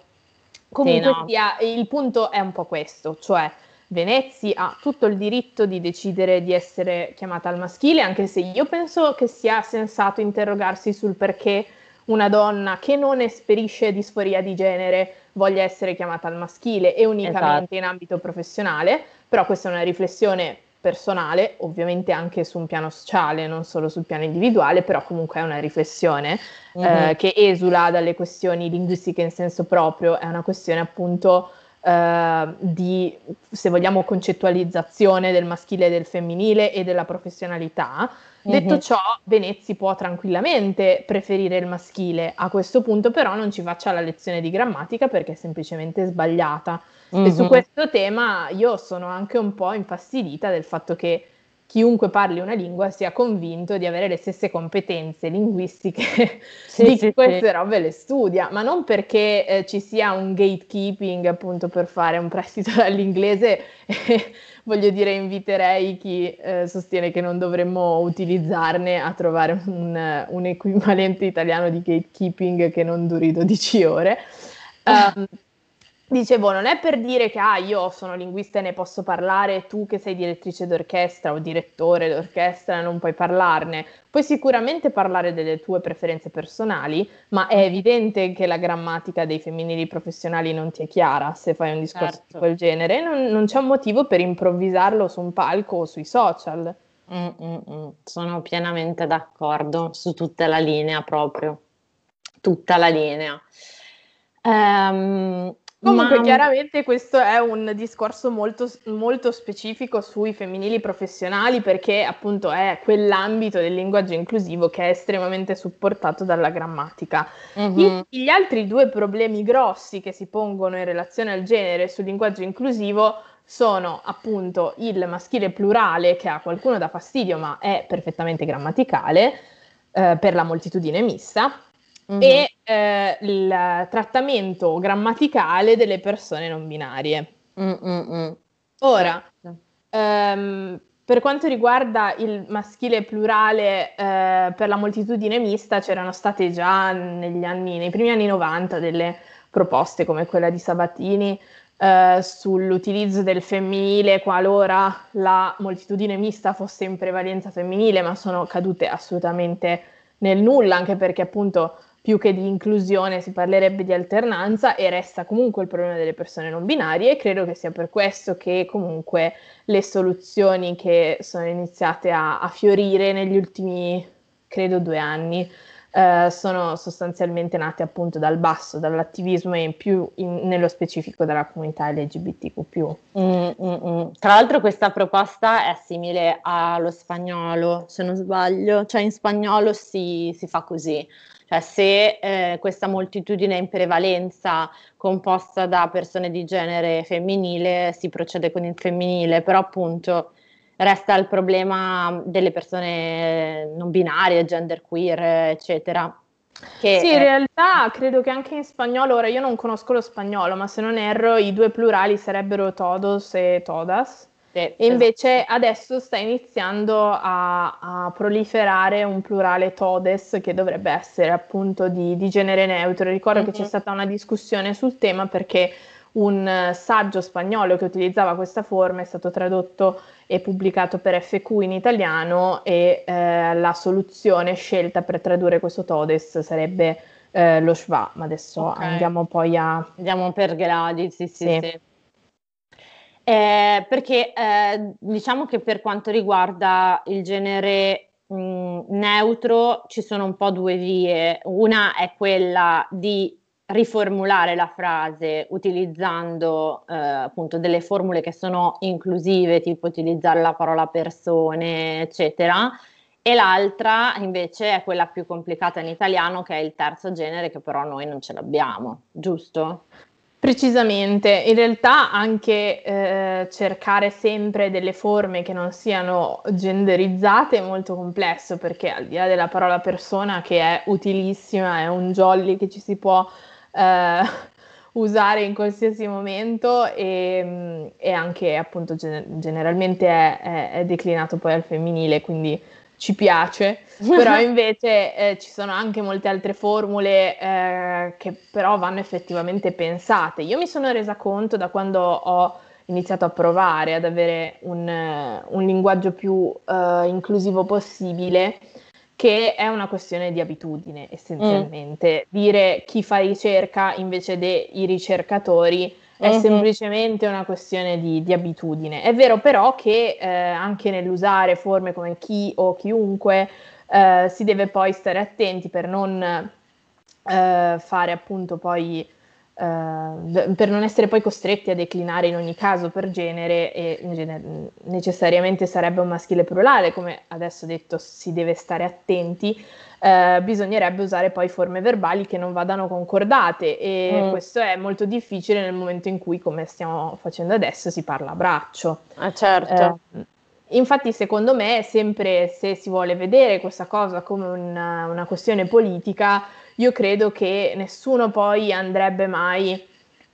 Comunque sì, no. sia, il punto è un po' questo, cioè Venezia ha tutto il diritto di decidere di essere chiamata al maschile, anche se io penso che sia sensato interrogarsi sul perché una donna che non esperisce disforia di genere voglia essere chiamata al maschile e unicamente esatto. in ambito professionale, però questa è una riflessione personale, ovviamente anche su un piano sociale, non solo sul piano individuale, però comunque è una riflessione mm-hmm. eh, che esula dalle questioni linguistiche in senso proprio, è una questione appunto eh, di, se vogliamo, concettualizzazione del maschile e del femminile e della professionalità. Detto mm-hmm. ciò, Venezzi può tranquillamente preferire il maschile, a questo punto però non ci faccia la lezione di grammatica perché è semplicemente sbagliata. Mm-hmm. E su questo tema io sono anche un po' infastidita del fatto che chiunque parli una lingua sia convinto di avere le stesse competenze linguistiche sì, di chi queste sì. robe le studia, ma non perché eh, ci sia un gatekeeping appunto per fare un prestito dall'inglese, voglio dire inviterei chi eh, sostiene che non dovremmo utilizzarne a trovare un, un, equivalente italiano di gatekeeping che non duri 12 ore. Um, Dicevo, non è per dire che ah, io sono linguista e ne posso parlare, tu che sei direttrice d'orchestra o direttore d'orchestra non puoi parlarne. Puoi sicuramente parlare delle tue preferenze personali, ma è evidente che la grammatica dei femminili professionali non ti è chiara se fai un discorso certo. di quel genere. Non, non, c'è un motivo per improvvisarlo su un palco o sui social. Mm-mm-mm. Sono pienamente d'accordo su tutta la linea proprio, tutta la linea. Um, Comunque, Ma... chiaramente questo è un discorso molto, molto, specifico sui femminili professionali perché appunto è quell'ambito del linguaggio inclusivo che è estremamente supportato dalla grammatica. Mm-hmm. I, gli altri due problemi grossi che si pongono in relazione al genere sul linguaggio inclusivo sono appunto il maschile plurale che a qualcuno dà fastidio ma è perfettamente grammaticale eh, per la moltitudine mista mm-hmm. e eh, il trattamento grammaticale delle persone non binarie. Mm-mm. Ora, ehm, per quanto riguarda il maschile plurale eh, per la moltitudine mista, c'erano state già negli anni, nei primi anni 90 delle proposte come quella di Sabatini eh, sull'utilizzo del femminile qualora la moltitudine mista fosse in prevalenza femminile, ma sono cadute assolutamente nel nulla, anche perché appunto più che di inclusione si parlerebbe di alternanza e resta comunque il problema delle persone non binarie e credo che sia per questo che comunque le soluzioni che sono iniziate a, a fiorire negli ultimi, credo, due anni eh, sono sostanzialmente nate appunto dal basso, dall'attivismo e in più in, nello specifico dalla comunità LGBTQ. Mm, mm, mm. Tra l'altro questa proposta è simile allo spagnolo, se non sbaglio, cioè in spagnolo si, si fa così cioè se eh, questa moltitudine in prevalenza composta da persone di genere femminile si procede con il femminile, però appunto resta il problema delle persone non binarie, genderqueer, eccetera. Che sì, in realtà credo che anche in spagnolo, ora io non conosco lo spagnolo, ma se non erro i due plurali sarebbero todos e todas. Sì, e invece esatto. adesso sta iniziando a, a, proliferare un plurale todes che dovrebbe essere appunto di, di genere neutro. Ricordo mm-hmm. che c'è stata una discussione sul tema perché un saggio spagnolo che utilizzava questa forma è stato tradotto e pubblicato per FQ in italiano e eh, la soluzione scelta per tradurre questo todes sarebbe eh, lo schwa, ma adesso okay. andiamo poi a... Andiamo per gradi, sì, sì, sì. sì. Eh, perché eh, diciamo che per quanto riguarda il genere mh, neutro ci sono un po' due vie. Una è quella di riformulare la frase utilizzando eh, appunto delle formule che sono inclusive, tipo utilizzare la parola persone, eccetera. E l'altra invece è quella più complicata in italiano, che è il terzo genere, che però noi non ce l'abbiamo, giusto? Precisamente, in realtà anche eh, cercare sempre delle forme che non siano genderizzate è molto complesso perché al di là della parola persona che è utilissima, è un jolly che ci si può eh, usare in qualsiasi momento e, e anche appunto gen- generalmente è, è, è declinato poi al femminile, quindi ci piace, però invece eh, ci sono anche molte altre formule eh, che però vanno effettivamente pensate. Io mi sono resa conto da quando ho iniziato a provare ad avere un, un linguaggio più uh, inclusivo possibile, che è una questione di abitudine essenzialmente. Mm. Dire chi fa ricerca invece dei ricercatori è mm-hmm. semplicemente una questione di, di, abitudine. È vero però che eh, anche nell'usare forme come chi o chiunque eh, si deve poi stare attenti per non eh, fare appunto poi Uh, per non essere poi costretti a declinare in ogni caso per genere e gener- necessariamente sarebbe un maschile plurale, come adesso detto si deve stare attenti, uh, bisognerebbe usare poi forme verbali che non vadano concordate e mm. questo è molto difficile nel momento in cui, come stiamo facendo adesso, si parla a braccio. Ah, certo. Uh, Infatti, secondo me, sempre se si vuole vedere questa cosa come una, una questione politica, io credo che nessuno poi andrebbe mai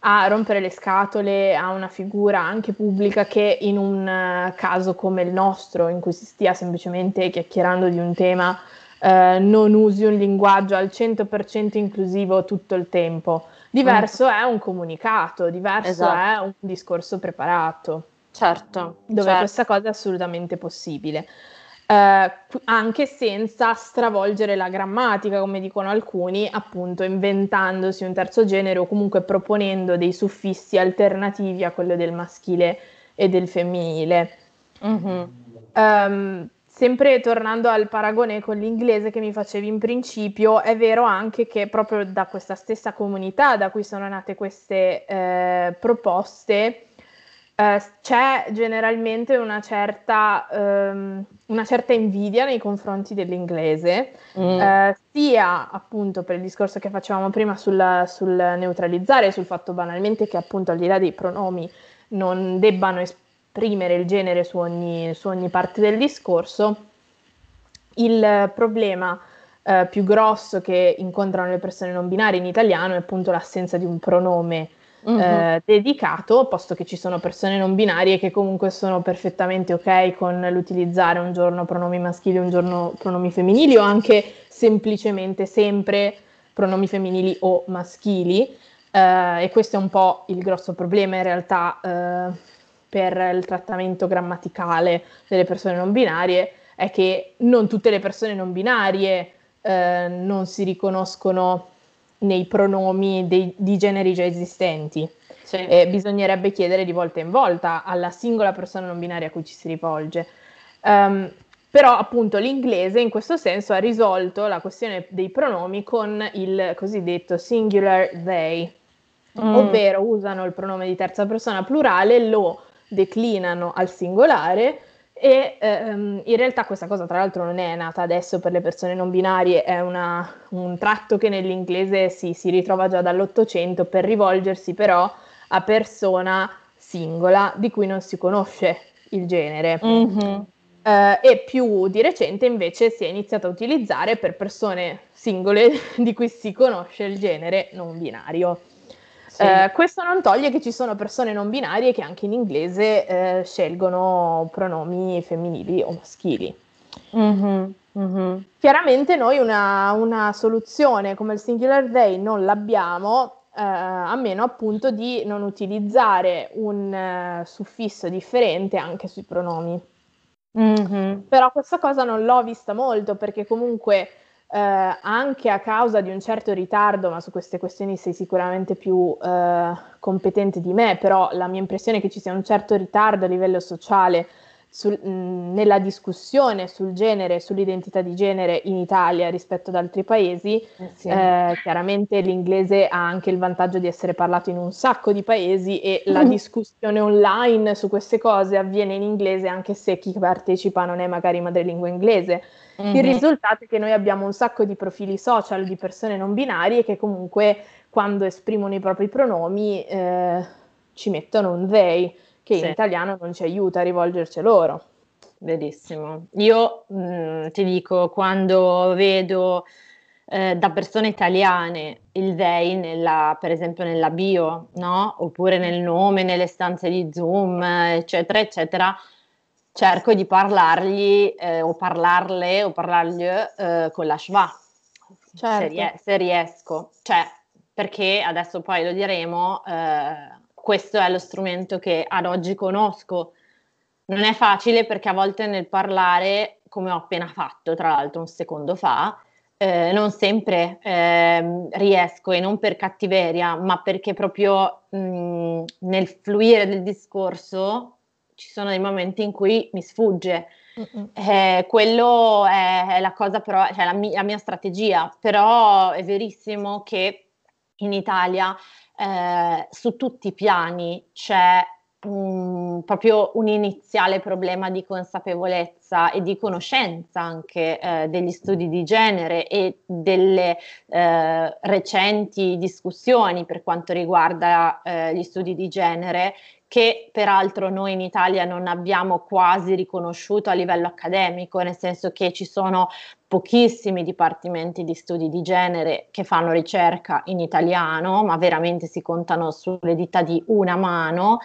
a rompere le scatole a una figura anche pubblica che in un uh, caso come il nostro, in cui si stia semplicemente chiacchierando di un tema, uh, non usi un linguaggio al 100% inclusivo tutto il tempo. Diverso mm. è un comunicato, diverso esatto. è un discorso preparato. Certo. Dove certo. questa cosa è assolutamente possibile. Eh, anche senza stravolgere la grammatica, come dicono alcuni, appunto inventandosi un terzo genere o comunque proponendo dei suffissi alternativi a quello del maschile e del femminile. Mm-hmm. Um, sempre tornando al paragone con l'inglese che mi facevi in principio, è vero anche che proprio da questa stessa comunità da cui sono nate queste eh, proposte, Uh, c'è generalmente una certa, um, una certa, invidia nei confronti dell'inglese, mm. uh, sia appunto per il discorso che facevamo prima sul, sul, neutralizzare, sul fatto banalmente che appunto al di là dei pronomi non debbano esprimere il genere su ogni, su ogni parte del discorso, il problema uh, più grosso che incontrano le persone non binarie in italiano è appunto l'assenza di un pronome uh-huh. eh, dedicato, posto che ci sono persone non binarie che comunque sono perfettamente ok con l'utilizzare un giorno pronomi maschili, un giorno pronomi femminili o anche semplicemente sempre pronomi femminili o maschili. Eh, e questo è un po' il grosso problema in realtà eh, per il trattamento grammaticale delle persone non binarie, è che non tutte le persone non binarie eh, non si riconoscono nei pronomi dei, di generi già esistenti. Sì. Eh, bisognerebbe chiedere di volta in volta alla singola persona non binaria a cui ci si rivolge. Um, però appunto l'inglese in questo senso ha risolto la questione dei pronomi con il cosiddetto singular they, mm. ovvero usano il pronome di terza persona plurale, lo declinano al singolare e ehm, in realtà questa cosa tra l'altro non è nata adesso per le persone non binarie, è una, un tratto che nell'inglese si, si ritrova già dall'Ottocento per rivolgersi però a persona singola di cui non si conosce il genere. Mm-hmm. Uh, e più di recente invece si è iniziato a utilizzare per persone singole di cui si conosce il genere non binario. Sì. Eh, questo non toglie che ci sono persone non binarie che anche in inglese eh, scelgono pronomi femminili o maschili. Mm-hmm, mm-hmm. Chiaramente noi una, una, soluzione come il singular they non l'abbiamo, eh, a meno appunto di non utilizzare un uh, suffisso differente anche sui pronomi. Mm-hmm. Però questa cosa non l'ho vista molto perché comunque eh, anche a causa di un certo ritardo, ma su queste questioni sei sicuramente più eh, competente di me, però la mia impressione è che ci sia un certo ritardo a livello sociale sul, mh, nella discussione sul genere, sull'identità di genere in Italia rispetto ad altri paesi. Eh sì. eh, chiaramente l'inglese ha anche il vantaggio di essere parlato in un sacco di paesi e la discussione online su queste cose avviene in inglese anche se chi partecipa non è magari madrelingua inglese. Mm-hmm. Il risultato è che noi abbiamo un sacco di profili social di persone non binarie che comunque quando esprimono i propri pronomi eh, ci mettono un they, che sì. in italiano non ci aiuta a rivolgerci a loro. Verissimo. Io mh, mm, ti dico, quando vedo eh, da persone italiane il they, nella, per esempio nella bio, no? oppure nel nome, nelle stanze di Zoom, eccetera, eccetera, cerco di parlargli eh, o parlarle o parlargli eh, con la schwa, certo. se, ries- se, riesco. Cioè, perché adesso poi lo diremo, eh, questo è lo strumento che ad oggi conosco. Non è facile perché a volte nel parlare, come ho appena fatto, tra l'altro un secondo fa, eh, non sempre eh, riesco e non per cattiveria, ma perché proprio mh, nel fluire del discorso ci sono dei momenti in cui mi sfugge. Eh, quello è, la cosa, però, cioè la, mia, la mia strategia, però è verissimo che in Italia eh, su tutti i piani c'è un, proprio un iniziale problema di consapevolezza e di conoscenza anche eh, degli studi di genere e delle eh, recenti discussioni per quanto riguarda eh, gli studi di genere che peraltro noi in Italia non abbiamo quasi riconosciuto a livello accademico, nel senso che ci sono pochissimi dipartimenti di studi di genere che fanno ricerca in italiano, ma veramente si contano sulle dita di una mano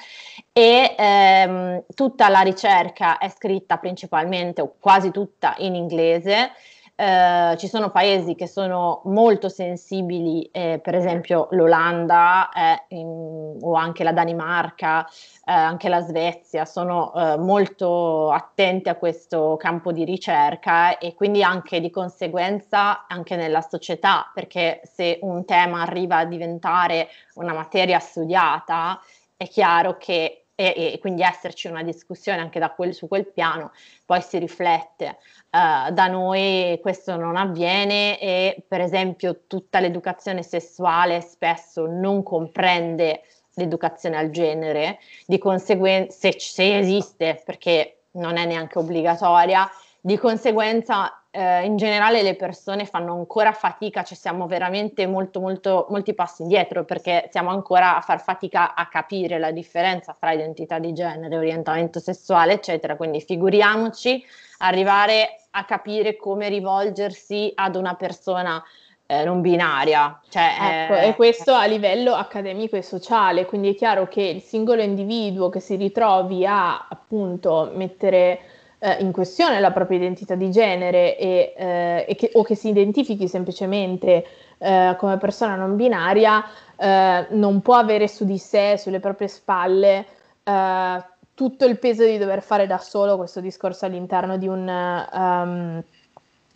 e ehm, tutta la ricerca è scritta principalmente o quasi tutta in inglese. Eh, ci sono paesi che sono molto sensibili, eh, per esempio l'Olanda in, o anche la Danimarca, eh, anche la Svezia, sono eh, molto attenti a questo campo di ricerca e quindi anche di conseguenza anche nella società, perché se un tema arriva a diventare una materia studiata, è chiaro che e, e, quindi esserci una discussione anche quel, su quel piano, poi si riflette. Uh, da noi questo non avviene e per esempio tutta l'educazione sessuale spesso non comprende l'educazione al genere, di conseguenza se, se esiste perché non è neanche obbligatoria, di conseguenza eh, in generale le persone fanno ancora fatica, cioè siamo veramente molto, molto, molti passi indietro perché siamo ancora a far fatica a capire la differenza fra identità di genere, orientamento sessuale, eccetera. Quindi figuriamoci arrivare a capire come rivolgersi ad una persona eh, non binaria. Cioè, ecco, eh, e questo a livello accademico e sociale, quindi è chiaro che il singolo individuo che si ritrovi a appunto mettere eh, in questione la propria identità di genere e, eh, e che, o che si identifichi semplicemente eh, come persona non binaria, eh, non può avere su di sé, sulle proprie spalle, eh, tutto il peso di dover fare da solo questo discorso all'interno di un... Um,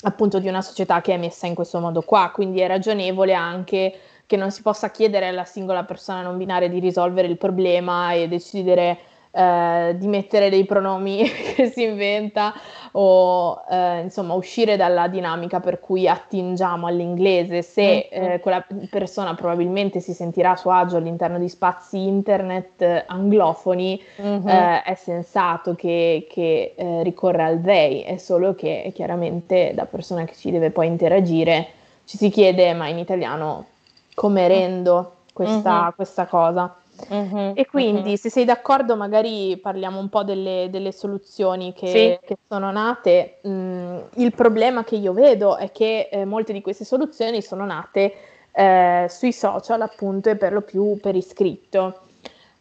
appunto di una società che è messa in questo modo qua, quindi è ragionevole anche che non si possa chiedere alla singola persona non binaria di risolvere il problema e decidere eh, di mettere dei pronomi che si inventa o eh, insomma uscire dalla dinamica per cui attingiamo all'inglese se eh, quella persona probabilmente si sentirà a suo agio all'interno di spazi internet anglofoni mm-hmm. è sensato che, che eh, ricorre al they è solo che chiaramente da persona che ci deve poi interagire ci si chiede ma in italiano come rendo questa, mm-hmm. questa cosa Uh-huh, e quindi, uh-huh. se sei d'accordo, magari parliamo un po' delle, delle soluzioni che, sì. che, sono nate. Mm, il problema che io vedo è che eh, molte di queste soluzioni sono nate eh, sui social, appunto, e per lo più per iscritto.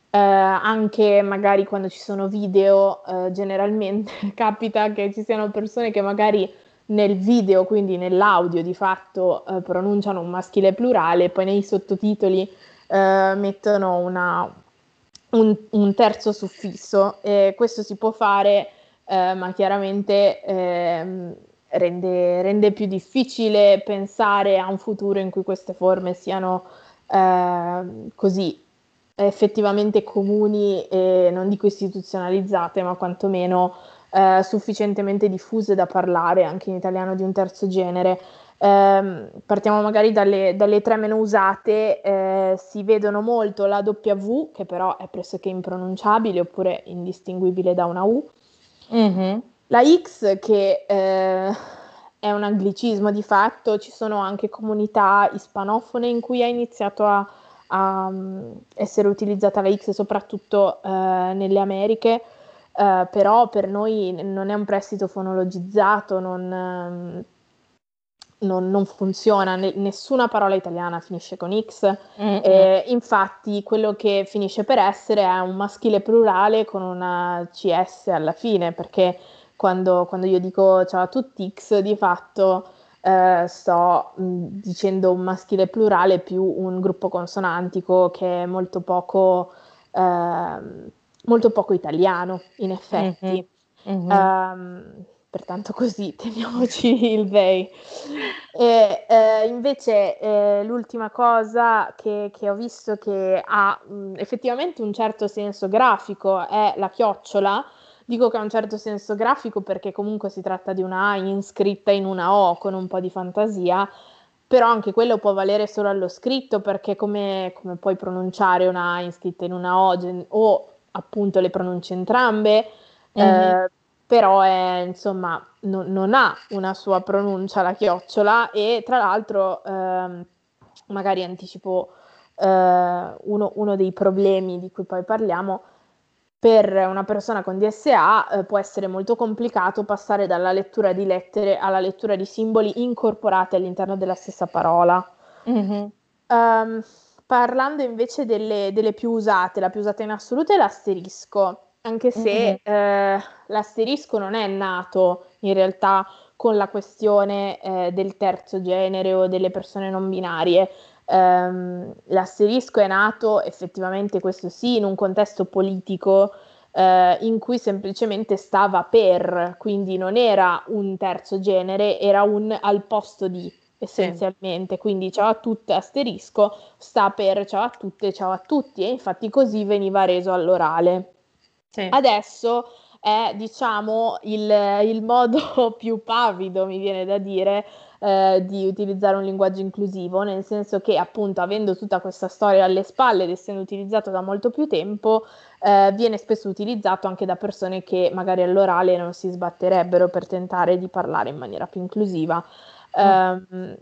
Eh, anche magari quando ci sono video, eh, generalmente capita che ci siano persone che magari nel video, quindi nell'audio di fatto, eh, pronunciano un maschile plurale, poi nei sottotitoli eh, mettono una, un, un, terzo suffisso e questo si può fare, eh, ma chiaramente eh, rende, rende, più difficile pensare a un futuro in cui queste forme siano ehm, così effettivamente comuni e non dico istituzionalizzate, ma quantomeno eh, sufficientemente diffuse da parlare anche in italiano di un terzo genere. Eh, partiamo magari dalle, dalle, tre meno usate, eh, si vedono molto la W, che però è pressoché impronunciabile oppure indistinguibile da una U, mm-hmm. la X che eh, è un anglicismo di fatto, ci sono anche comunità ispanofone in cui è iniziato a, a um, essere utilizzata la X soprattutto eh, nelle Americhe. Uh, però per noi non è un prestito fonologizzato, non, non, non funziona, ne, nessuna parola italiana finisce con X, mm-hmm. eh, infatti quello che finisce per essere è un maschile plurale con una CS alla fine, perché quando, quando io dico ciao a tutti X, di fatto eh, sto mh, dicendo un maschile plurale più un gruppo consonantico che è molto poco, eh, molto poco italiano, in effetti. Mm-hmm. Mm-hmm. Um, pertanto così teniamoci il they. E, eh, invece eh, l'ultima cosa che, che, ho visto che ha mh, effettivamente un certo senso grafico è la chiocciola. Dico che ha un certo senso grafico perché comunque si tratta di una A iscritta in una O con un po' di fantasia, però anche quello può valere solo allo scritto perché come, come puoi pronunciare una A scritta in una O o appunto le pronunce entrambe, mm-hmm. eh, però è, insomma no, non ha una sua pronuncia la chiocciola e tra l'altro eh, magari anticipo eh, uno, uno, dei problemi di cui poi parliamo per una persona con DSA eh, può essere molto complicato passare dalla lettura di lettere alla lettura di simboli incorporati all'interno della stessa parola. Mm-hmm. Um, parlando invece delle, delle, più usate, la più usata in assoluto è l'asterisco, anche se mm-hmm. eh, l'asterisco non è nato in realtà con la questione eh, del terzo genere o delle persone non binarie, ehm, l'asterisco è nato effettivamente, questo sì, in un contesto politico eh, in cui semplicemente stava per, quindi non era un terzo genere, era un al posto di essenzialmente, sì. quindi ciao a tutte asterisco sta per ciao a tutte, ciao a tutti e infatti così veniva reso all'orale. Sì. Adesso è diciamo il, il modo più pavido, mi viene da dire, eh, di utilizzare un linguaggio inclusivo, nel senso che appunto avendo tutta questa storia alle spalle ed essendo utilizzato da molto più tempo, eh, viene spesso utilizzato anche da persone che magari all'orale non si sbatterebbero per tentare di parlare in maniera più inclusiva. Mm. Um,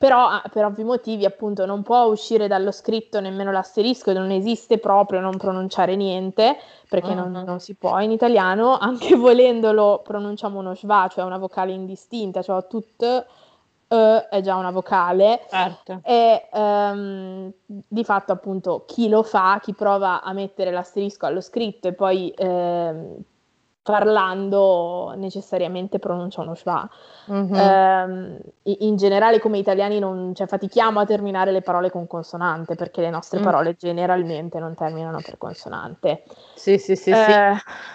però ah, per ovvi motivi appunto non può uscire dallo scritto nemmeno l'asterisco, non esiste proprio non pronunciare niente, perché uh-huh. non, mm-hmm. non, si può in italiano, anche volendolo pronunciamo uno schwa, cioè una vocale indistinta, cioè tut e è già una vocale certo. e um, di fatto appunto chi lo fa, chi prova a mettere l'asterisco allo scritto e poi eh, parlando necessariamente pronuncia uno schwa. Mm-hmm. Eh, in generale come italiani non, cioè, fatichiamo a terminare le parole con consonante perché le nostre mm. parole generalmente non terminano per consonante. Sì, sì, sì, eh, sì.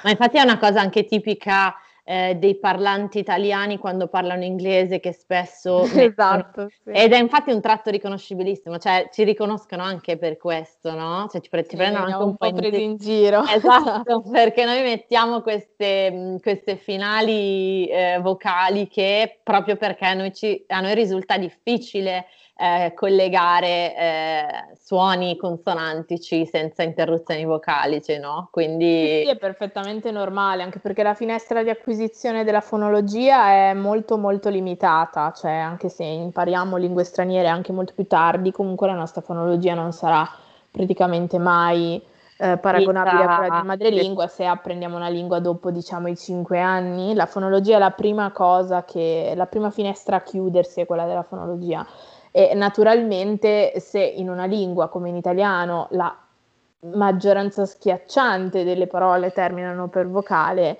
Ma infatti è una cosa anche tipica eh, dei parlanti italiani quando parlano inglese che spesso... esatto. Sì. Ed è infatti un tratto riconoscibilissimo, cioè ci riconoscono anche per questo, no? Cioè ci, pre- ti prendono anche un, un po' presi in giro. Esatto, perché noi mettiamo queste, queste finali eh, vocali che proprio perché a noi, ci, a noi risulta difficile eh, collegare eh, suoni consonantici senza interruzioni vocalici, no? Quindi... Sì, è perfettamente normale, anche perché la finestra di acquisizione della fonologia è molto molto limitata, cioè anche se impariamo lingue straniere anche molto più tardi, comunque la nostra fonologia non sarà praticamente mai eh, paragonabile a quella di madrelingua se apprendiamo una lingua dopo diciamo i cinque anni. La fonologia è la prima cosa che, la prima finestra a chiudersi è quella della fonologia. E naturalmente se in una lingua come in italiano la maggioranza schiacciante delle parole terminano per vocale,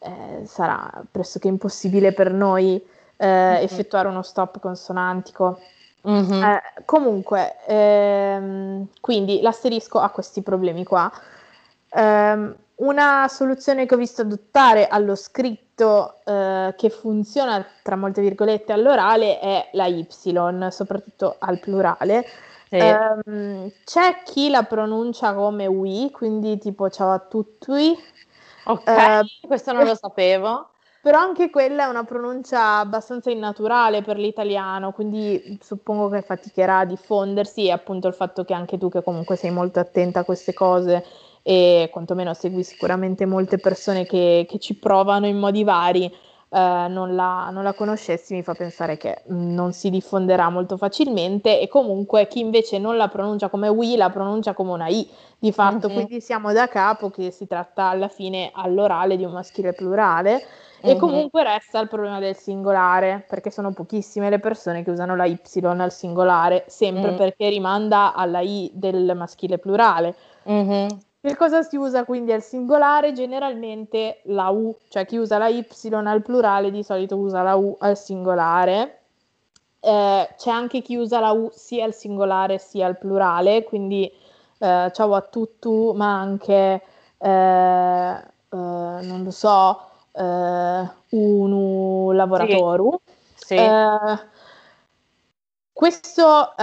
eh, sarà pressoché impossibile per noi eh, mm-hmm. effettuare uno stop consonantico. Mm-hmm. Eh, comunque, ehm, quindi l'asterisco ha questi problemi qua. Um, una soluzione che ho visto adottare allo scritto eh, che funziona tra molte virgolette all'orale è la Y, soprattutto al plurale. Sì. Um, c'è chi la pronuncia come we, quindi tipo ciao a tutti. Ok, uh, questo non lo sapevo. Però anche quella è una pronuncia abbastanza innaturale per l'italiano, quindi suppongo che faticherà a diffondersi e appunto il fatto che anche tu che comunque sei molto attenta a queste cose e quantomeno segui sicuramente molte persone che, che ci provano in modi vari, eh, non, la, non, la, conoscessi mi fa pensare che non si diffonderà molto facilmente e comunque chi invece non la pronuncia come we la pronuncia come una i di fatto, mm-hmm. quindi siamo da capo che si tratta alla fine all'orale di un maschile plurale e mm-hmm. comunque resta il problema del singolare perché sono pochissime le persone che usano la y al singolare sempre mm. perché rimanda alla i del maschile plurale. Per cosa si usa quindi al singolare? Generalmente la U, cioè chi usa la Y al plurale di solito usa la U al singolare. Eh, c'è anche chi usa la U sia al singolare sia al plurale, quindi eh, ciao a tutti, ma anche, eh, eh, non lo so, eh, unu lavoratoru. Sì. Sì. Eh, questo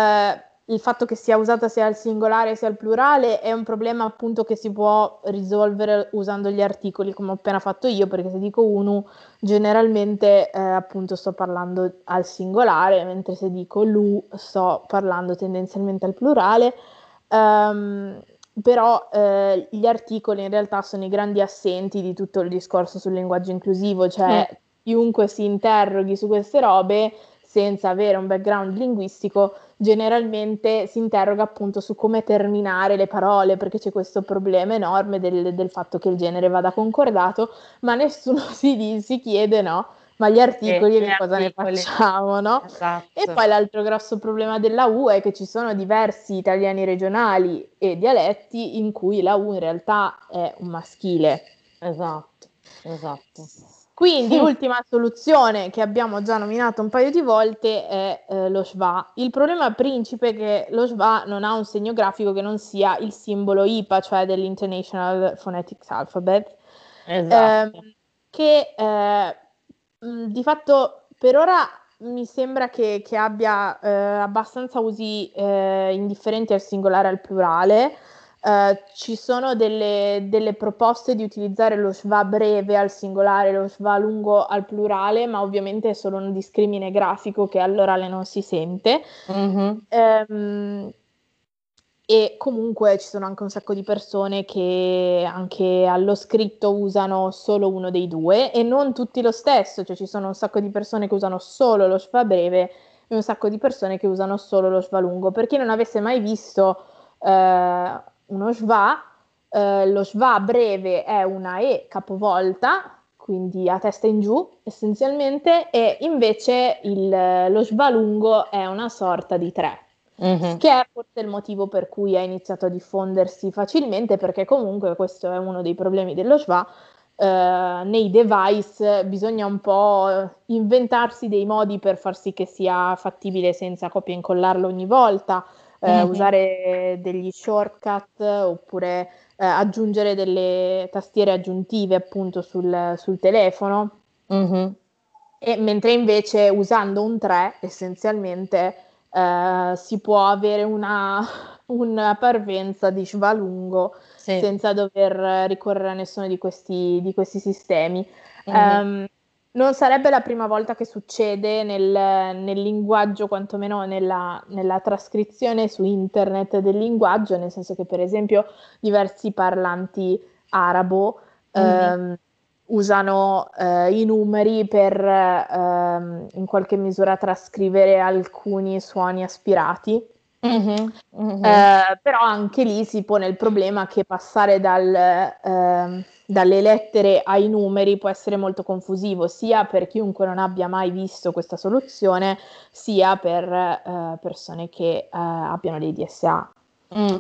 il fatto che sia usata sia al singolare sia al plurale è un problema appunto che si può risolvere usando gli articoli come ho appena fatto io, perché se dico uno generalmente eh, appunto sto parlando al singolare, mentre se dico lu sto parlando tendenzialmente al plurale. Um, però eh, gli articoli in realtà sono i grandi assenti di tutto il discorso sul linguaggio inclusivo, cioè mm. chiunque si interroghi su queste robe senza avere un background linguistico generalmente si interroga appunto su come terminare le parole, perché c'è questo problema enorme del, del fatto che il genere vada concordato, ma nessuno si, si chiede, no? Ma gli articoli, che cosa articoli. ne facciamo, no? Esatto. E poi l'altro grosso problema della U è che ci sono diversi italiani regionali e dialetti in cui la U in realtà è un maschile. Esatto, esatto. Quindi l'ultima soluzione che abbiamo già nominato un paio di volte è eh, lo schwa. Il problema principe è che lo schwa non ha un segno grafico che non sia il simbolo IPA, cioè dell'International Phonetics Alphabet, esatto. eh, che eh, di fatto per ora mi sembra che, che abbia eh, abbastanza usi eh, indifferenti al singolare e al plurale. Uh, ci sono delle, delle, proposte di utilizzare lo schwa breve al singolare lo schwa lungo al plurale, ma ovviamente è solo un discrimine grafico che all'orale non si sente. Mm-hmm. Um, e comunque ci sono anche un sacco di persone che anche allo scritto usano solo uno dei due e non tutti lo stesso, cioè ci sono un sacco di persone che usano solo lo schwa breve e un sacco di persone che usano solo lo schwa lungo. Per chi non avesse mai visto... Uh, uno schwa, eh, lo schwa breve è una E capovolta, quindi a testa in giù essenzialmente, e invece il, lo schwa lungo è una sorta di 3. Mm-hmm. Che è forse il motivo per cui ha iniziato a diffondersi facilmente, perché comunque questo è uno dei problemi dello schwa. Uh, nei device bisogna un po' inventarsi dei modi per far sì che sia fattibile senza copia e incollarlo ogni volta eh, mm-hmm. usare degli shortcut oppure eh, aggiungere delle tastiere aggiuntive appunto sul, sul telefono. Mm-hmm. E, mentre invece usando un 3 essenzialmente eh, si può avere una, una parvenza di Schvalungo sì. senza dover ricorrere a nessuno di questi, di questi sistemi. Mm-hmm. Um, non sarebbe la prima volta che succede nel, nel linguaggio, quantomeno nella, nella, trascrizione su internet del linguaggio, nel senso che per esempio diversi parlanti arabo mm-hmm. ehm, usano eh, i numeri per ehm, in qualche misura trascrivere alcuni suoni aspirati. Mm-hmm. Mm-hmm. Eh, però anche lì si pone il problema che passare dal, eh, dalle lettere ai numeri può essere molto confusivo, sia per chiunque non abbia mai visto questa soluzione, sia per eh, persone che eh, abbiano dei DSA. Mm.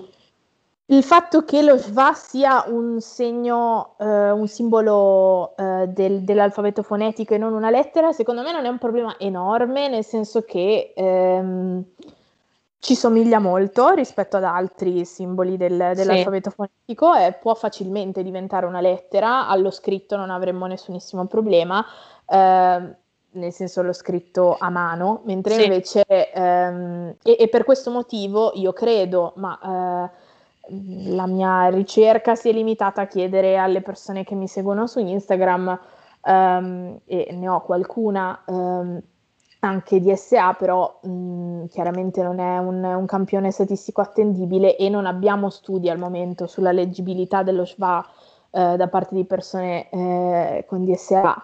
Il fatto che lo schwa sia un segno, eh, un simbolo eh, del, dell'alfabeto fonetico e non una lettera, secondo me non è un problema enorme, nel senso che ehm, ci somiglia molto rispetto ad altri simboli del, dell'alfabeto sì. fonetico e può facilmente diventare una lettera, allo scritto non avremmo nessunissimo problema, eh, nel senso l'ho scritto a mano, mentre sì. invece, ehm, e, e, per questo motivo io credo, ma eh, la mia ricerca si è limitata a chiedere alle persone che mi seguono su Instagram, ehm, e ne ho qualcuna, ehm, anche DSA, però mh, chiaramente non è un, un, campione statistico attendibile e non abbiamo studi al momento sulla leggibilità dello SVA eh, da parte di persone eh, con DSA.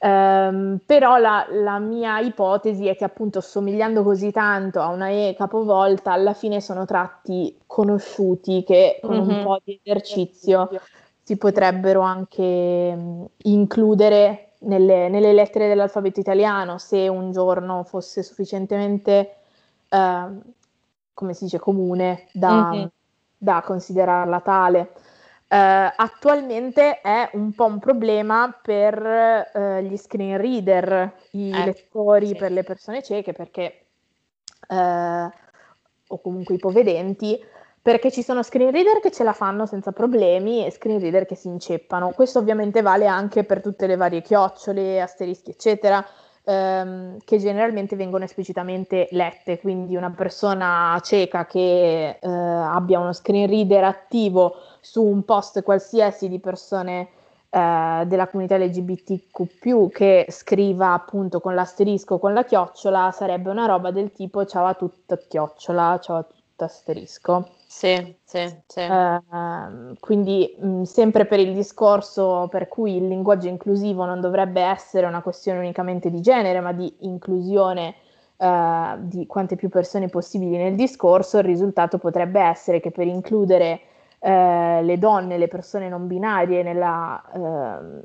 Um, ehm, però la, la, mia ipotesi è che appunto somigliando così tanto a una E capovolta, alla fine sono tratti conosciuti che con mm-hmm. un po' di esercizio si potrebbero anche mh, includere nelle, nelle, lettere dell'alfabeto italiano, se un giorno fosse sufficientemente, eh, come si dice, comune da, mm-hmm. da considerarla tale. Eh, attualmente è un po' un problema per eh, gli screen reader, i eh, lettori sì. per le persone cieche, perché eh, o comunque ipovedenti, perché ci sono screen reader che ce la fanno senza problemi e screen reader che si inceppano. Questo ovviamente vale anche per tutte le varie chiocciole, asterischi, eccetera. ehm, che generalmente vengono esplicitamente lette, quindi una persona cieca che eh, abbia uno screen reader attivo su un post qualsiasi di persone eh, della comunità LGBTQ che scriva appunto con l'asterisco o con la chiocciola sarebbe una roba del tipo ciao a tutto chiocciola, ciao a tutto asterisco. Sì, sì, sì. Uh, quindi mh, sempre per il discorso per cui il linguaggio inclusivo non dovrebbe essere una questione unicamente di genere, ma di inclusione uh, di quante più persone possibili nel discorso, il risultato potrebbe essere che per includere uh, le donne, le persone non binarie nella, ehm,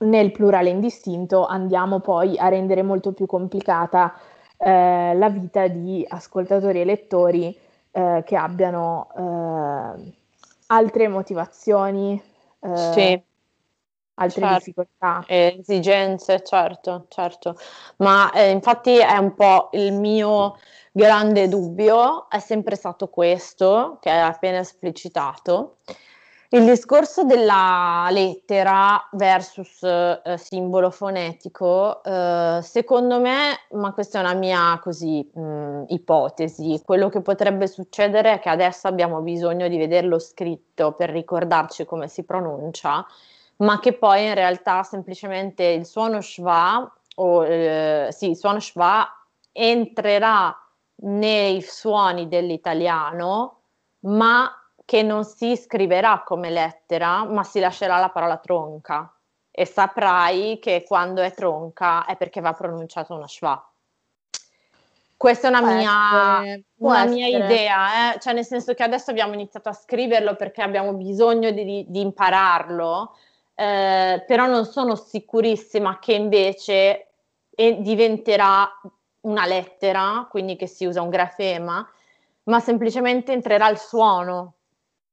nel plurale indistinto, andiamo poi a rendere molto più complicata eh, la vita di ascoltatori e lettori eh, che abbiano eh, altre motivazioni, eh, sì, altre certo. difficoltà. Esigenze, certo, certo. Ma eh, infatti è un po' il mio grande dubbio, è sempre stato questo, che hai appena esplicitato. Il discorso della lettera versus eh, simbolo fonetico, eh, secondo me, ma questa è una mia così mh, ipotesi, quello che potrebbe succedere è che adesso abbiamo bisogno di vederlo scritto per ricordarci come si pronuncia, ma che poi in realtà semplicemente il suono schwa o eh, sì, il suono schwa entrerà nei suoni dell'italiano, ma che non si scriverà come lettera, ma si lascerà la parola tronca e saprai che quando è tronca è perché va pronunciata una schwa. Questa è una, mia, una mia, idea, eh? cioè nel senso che adesso abbiamo iniziato a scriverlo perché abbiamo bisogno di, di impararlo, eh, però non sono sicurissima che invece eh, diventerà una lettera, quindi che si usa un grafema, ma semplicemente entrerà il suono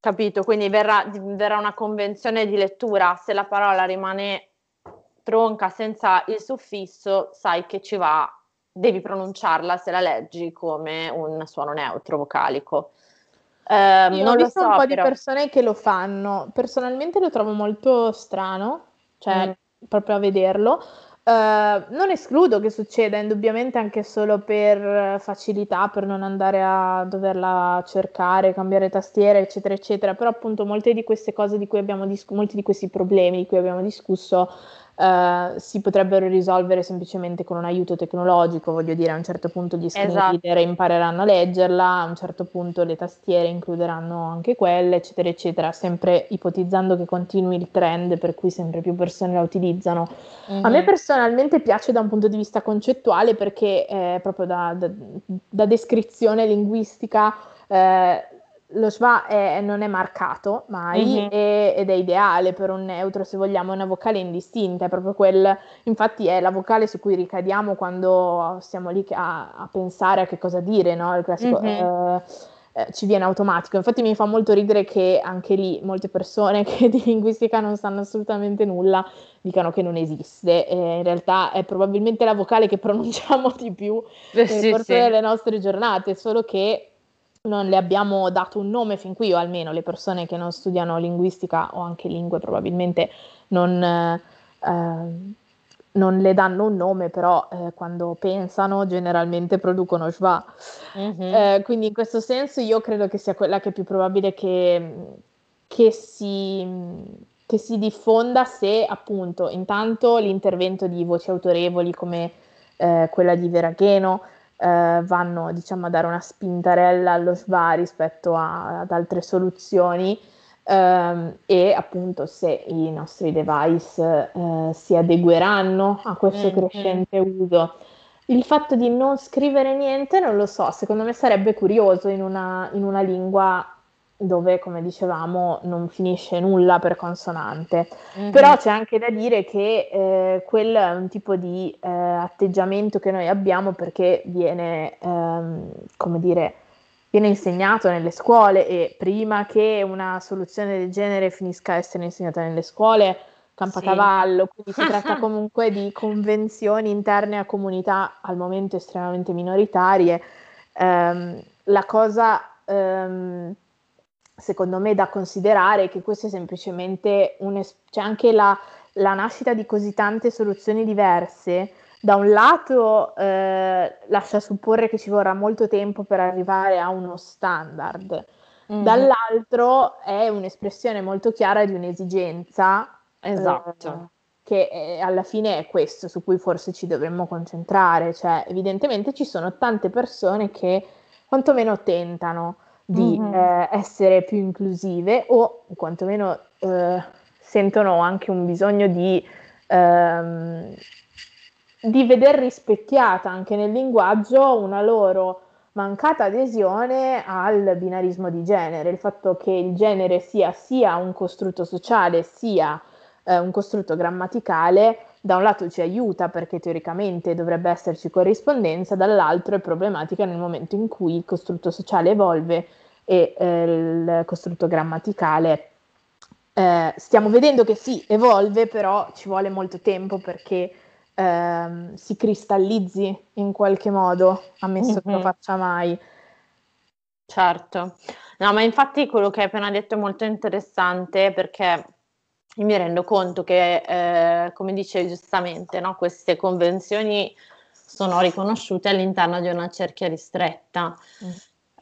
Capito? Quindi verrà, verrà una convenzione di lettura, se la parola rimane tronca senza il suffisso, sai che ci va, devi pronunciarla se la leggi come un suono neutro vocalico. Eh, Io non ho visto so, un po' però... di persone che lo fanno, personalmente lo trovo molto strano, cioè mm. proprio a vederlo, Uh, non escludo che succeda, indubbiamente anche solo per facilità, per non andare a doverla cercare, cambiare tastiere, eccetera, eccetera, però appunto molte di queste cose di cui abbiamo discusso, molti di questi problemi di cui abbiamo discusso Uh, si potrebbero risolvere semplicemente con un aiuto tecnologico, voglio dire, a un certo punto gli screen esatto. reader impareranno a leggerla, a un certo punto le tastiere includeranno anche quelle, eccetera, eccetera, sempre ipotizzando che continui il trend per cui sempre più persone la utilizzano. Mm-hmm. A me mhm. personalmente piace da un punto di vista concettuale perché eh, proprio da, da, da descrizione linguistica eh, lo schwa è, non è marcato mai mm-hmm. e, ed è ideale per un neutro se vogliamo una vocale indistinta, è proprio quel, infatti è la vocale su cui ricadiamo quando stiamo lì a, a pensare a che cosa dire, no? Il classico mm-hmm. eh, eh, ci viene automatico. Infatti mi fa molto ridere che anche lì molte persone che di linguistica non sanno assolutamente nulla dicano che non esiste. E in realtà è probabilmente la vocale che pronunciamo di più eh, nel corso sì. delle nostre giornate, solo che non le abbiamo dato un nome fin qui, o almeno le persone che non studiano linguistica o anche lingue probabilmente non, eh, non le danno un nome, però eh, quando pensano generalmente producono schwa. Mm-hmm. Eh, quindi in questo senso io credo che sia quella che è più probabile che, che, si, che si diffonda se appunto intanto l'intervento di voci autorevoli come eh, quella di Veragheno, eh, vanno diciamo, a dare una spintarella allo SVA rispetto a, ad altre soluzioni ehm, e appunto se i nostri device eh, si adegueranno a questo mm-hmm. crescente uso. Il fatto di non scrivere niente non lo so, secondo me sarebbe curioso in una, in una lingua dove, come dicevamo, non finisce nulla per consonante. Mm-hmm. Però c'è anche da dire che eh, quello è un tipo di eh, atteggiamento che noi abbiamo perché viene, ehm, come dire, viene insegnato nelle scuole e prima che una soluzione del genere finisca a essere insegnata nelle scuole, campacavallo, sì. quindi si tratta comunque di convenzioni interne a comunità al momento estremamente minoritarie. Um, la cosa um, secondo me da considerare che questo è semplicemente un, es- cioè anche la, la nascita di così tante soluzioni diverse da un lato eh, lascia supporre che ci vorrà molto tempo per arrivare a uno standard, mm-hmm. dall'altro è un'espressione molto chiara di un'esigenza. Esatto. Eh, che è, alla fine è questo su cui forse ci dovremmo concentrare, cioè evidentemente ci sono tante persone che quantomeno tentano di mm-hmm. eh, essere più inclusive o quantomeno eh, sentono anche un bisogno di, ehm, di veder rispecchiata anche nel linguaggio una loro mancata adesione al binarismo di genere, il fatto che il genere sia sia un costrutto sociale sia eh, un costrutto grammaticale da un lato ci aiuta perché teoricamente dovrebbe esserci corrispondenza, dall'altro è problematica nel momento in cui il costrutto sociale evolve e eh, il costrutto grammaticale eh, stiamo vedendo che sì, evolve, però ci vuole molto tempo perché ehm, si cristallizzi in qualche modo, ammesso mm-hmm. che lo faccia mai. Certo, no, ma infatti quello che hai appena detto è molto interessante perché io mi rendo conto che, eh, come dicevi giustamente, no, queste convenzioni sono riconosciute all'interno di una cerchia ristretta. Mm.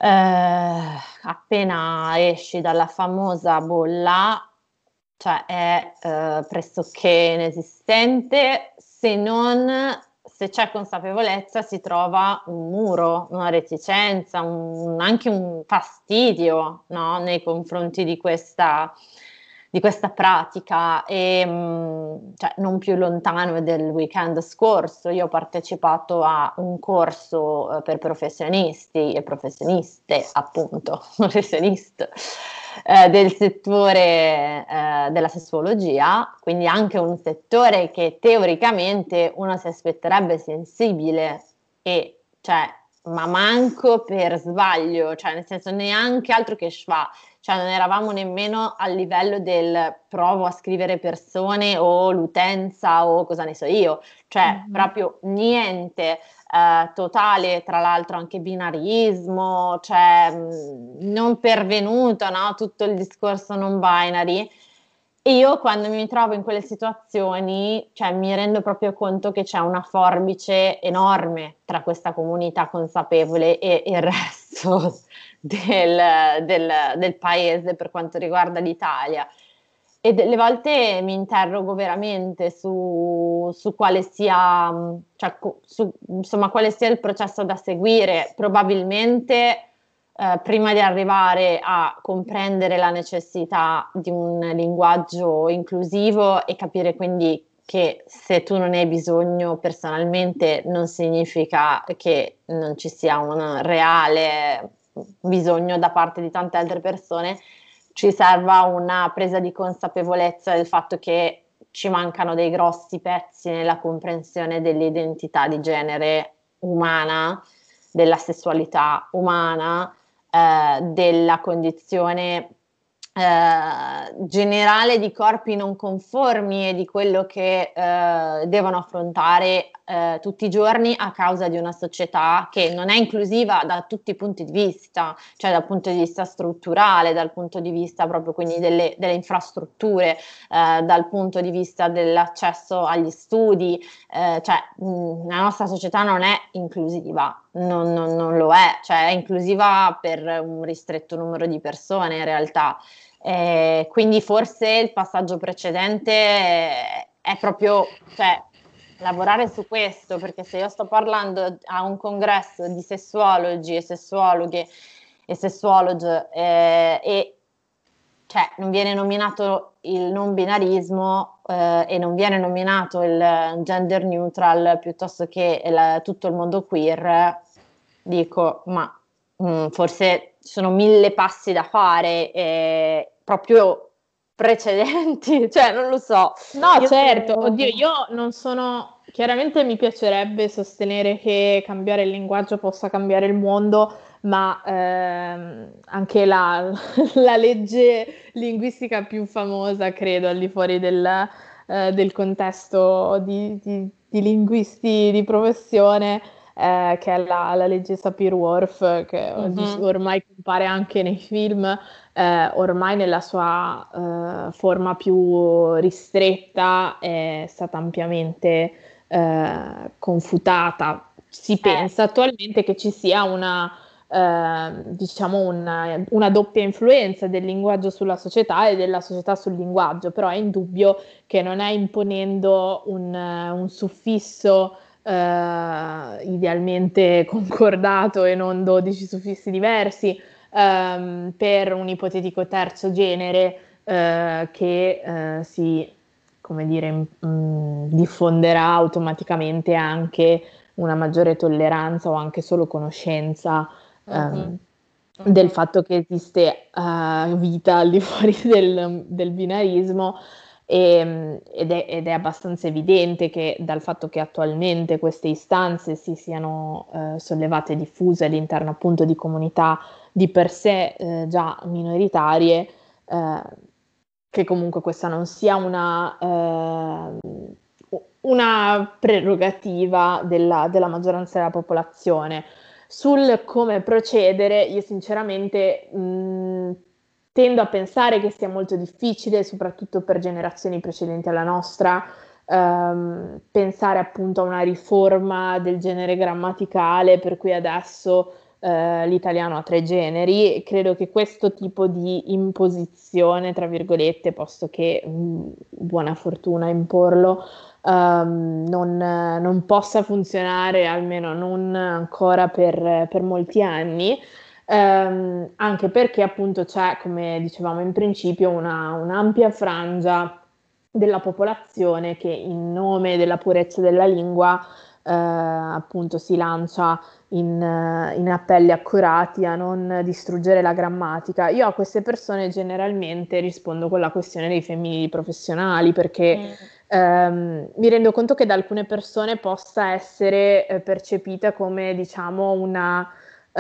Eh, appena esci dalla famosa bolla, cioè è eh, pressoché inesistente, se non se c'è consapevolezza si trova un muro, una reticenza, un, anche un fastidio no? nei confronti di questa di questa pratica e mm, cioè, non più lontano del weekend scorso io ho partecipato a un corso eh, per professionisti e professioniste appunto professioniste eh, del settore eh, della sessuologia quindi anche un settore che teoricamente uno si aspetterebbe sensibile e cioè ma manco per sbaglio, cioè nel senso neanche altro che schwa, cioè non eravamo nemmeno al livello del provo a scrivere persone o l'utenza o cosa ne so io, cioè mm-hmm. proprio niente. Eh, totale, tra l'altro anche binarismo, cioè mh, mm, non pervenuto no? tutto il discorso non binary. Io quando mi trovo in quelle situazioni, cioè, mi rendo proprio conto che c'è una forbice enorme tra questa comunità consapevole e il resto del, del, del paese per quanto riguarda l'Italia. E delle volte mi interrogo veramente su, su quale sia, cioè, su, insomma, quale sia il processo da seguire. Probabilmente eh, prima di arrivare a comprendere la necessità di un linguaggio inclusivo e capire quindi che se tu non hai bisogno personalmente non significa che non ci sia un reale bisogno da parte di tante altre persone, ci serva una presa di consapevolezza del fatto che ci mancano dei grossi pezzi nella comprensione dell'identità di genere umana, della sessualità umana, eh, della condizione eh, generale di corpi non conformi e di quello che eh, devono affrontare eh, tutti i giorni a causa di una società che non è inclusiva da tutti i punti di vista, cioè dal punto di vista strutturale, dal punto di vista proprio quindi delle, delle infrastrutture, eh, dal punto di vista dell'accesso agli studi, eh, cioè mh, la nostra società non è inclusiva, non, non, non lo è, cioè è inclusiva per un ristretto numero di persone in realtà. Eh, quindi forse il passaggio precedente è proprio cioè, lavorare su questo, perché se io sto parlando a un congresso di sessuologi e sessuologhe e sessuologi eh, e cioè, non viene nominato il non binarismo eh, e non viene nominato il gender neutral piuttosto che il, tutto il mondo queer, dico, ma mh, mm, forse sono mille passi da fare, eh, proprio precedenti, cioè non lo so. No, io certo, sono... oddio, io non sono... Chiaramente mi piacerebbe sostenere che cambiare il linguaggio possa cambiare il mondo, ma ehm, anche la, la, legge linguistica più famosa, credo, al di fuori del, eh, del contesto di, di, di linguisti di professione, eh, che è la, la legge Sapir-Whorf, che mm-hmm. ormai compare anche nei film, eh, eh, ormai nella sua eh, forma più ristretta è stata ampiamente eh, confutata. Si eh. pensa attualmente che ci sia una, eh, diciamo una, una, doppia influenza del linguaggio sulla società e della società sul linguaggio, però è indubbio che non è imponendo un, un suffisso eh, idealmente concordato e non 12 suffissi diversi ehm, per un ipotetico terzo genere eh, che eh, si come dire, mh, mm, diffonderà automaticamente anche una maggiore tolleranza o anche solo conoscenza ehm, uh-huh. del fatto che esiste uh, vita al di fuori del, del binarismo e, ehm, ed, è, ed, è, abbastanza evidente che dal fatto che attualmente queste istanze si siano uh, sollevate e diffuse all'interno appunto di comunità di per sé eh, già minoritarie, eh, che comunque questa non sia una, eh, una prerogativa della, della, maggioranza della popolazione. Sul come procedere, io sinceramente mh, tendo a pensare che sia molto difficile, soprattutto per generazioni precedenti alla nostra, ehm, pensare appunto a una riforma del genere grammaticale per cui adesso eh, l'italiano ha tre generi credo che questo tipo di imposizione, tra virgolette, posto che mh, mm, buona fortuna imporlo, um, non, non, possa funzionare, almeno non ancora per, per molti anni. Um, anche perché appunto c'è, come dicevamo in principio, una, un'ampia frangia della popolazione che in nome della purezza della lingua eh, appunto si lancia in, in, appelli accurati a non distruggere la grammatica. Io a queste persone generalmente rispondo con la questione dei femminili professionali perché mm. ehm, mi rendo conto che da alcune persone possa essere eh, percepita come diciamo una,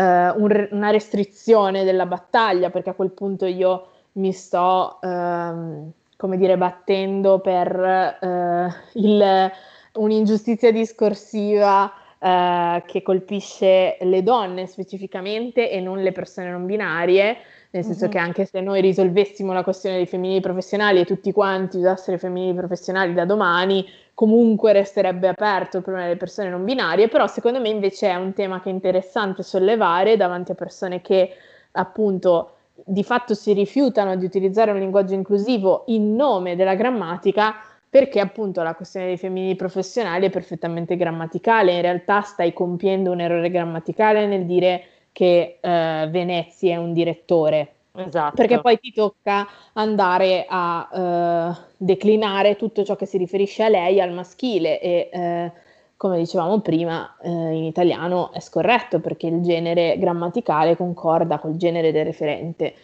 un, una restrizione della battaglia perché a quel punto io mi sto ehm, come dire battendo per eh, il un'ingiustizia discorsiva eh, che colpisce le donne specificamente e non le persone non binarie, nel senso uh-huh. che anche se noi risolvessimo la questione dei femminili professionali e tutti quanti usassero i femminili professionali da domani, comunque resterebbe aperto il problema delle persone non binarie, però secondo me invece è un tema che è interessante sollevare davanti a persone che appunto di fatto si rifiutano di utilizzare un linguaggio inclusivo in nome della grammatica perché appunto la questione dei femminili professionali è perfettamente grammaticale, in realtà stai compiendo un errore grammaticale nel dire che eh, Venezia è un direttore. Esatto. Perché poi ti tocca andare a eh, declinare tutto ciò che si riferisce a lei al maschile e eh, come dicevamo prima eh, in italiano è scorretto perché il genere grammaticale concorda col genere del referente.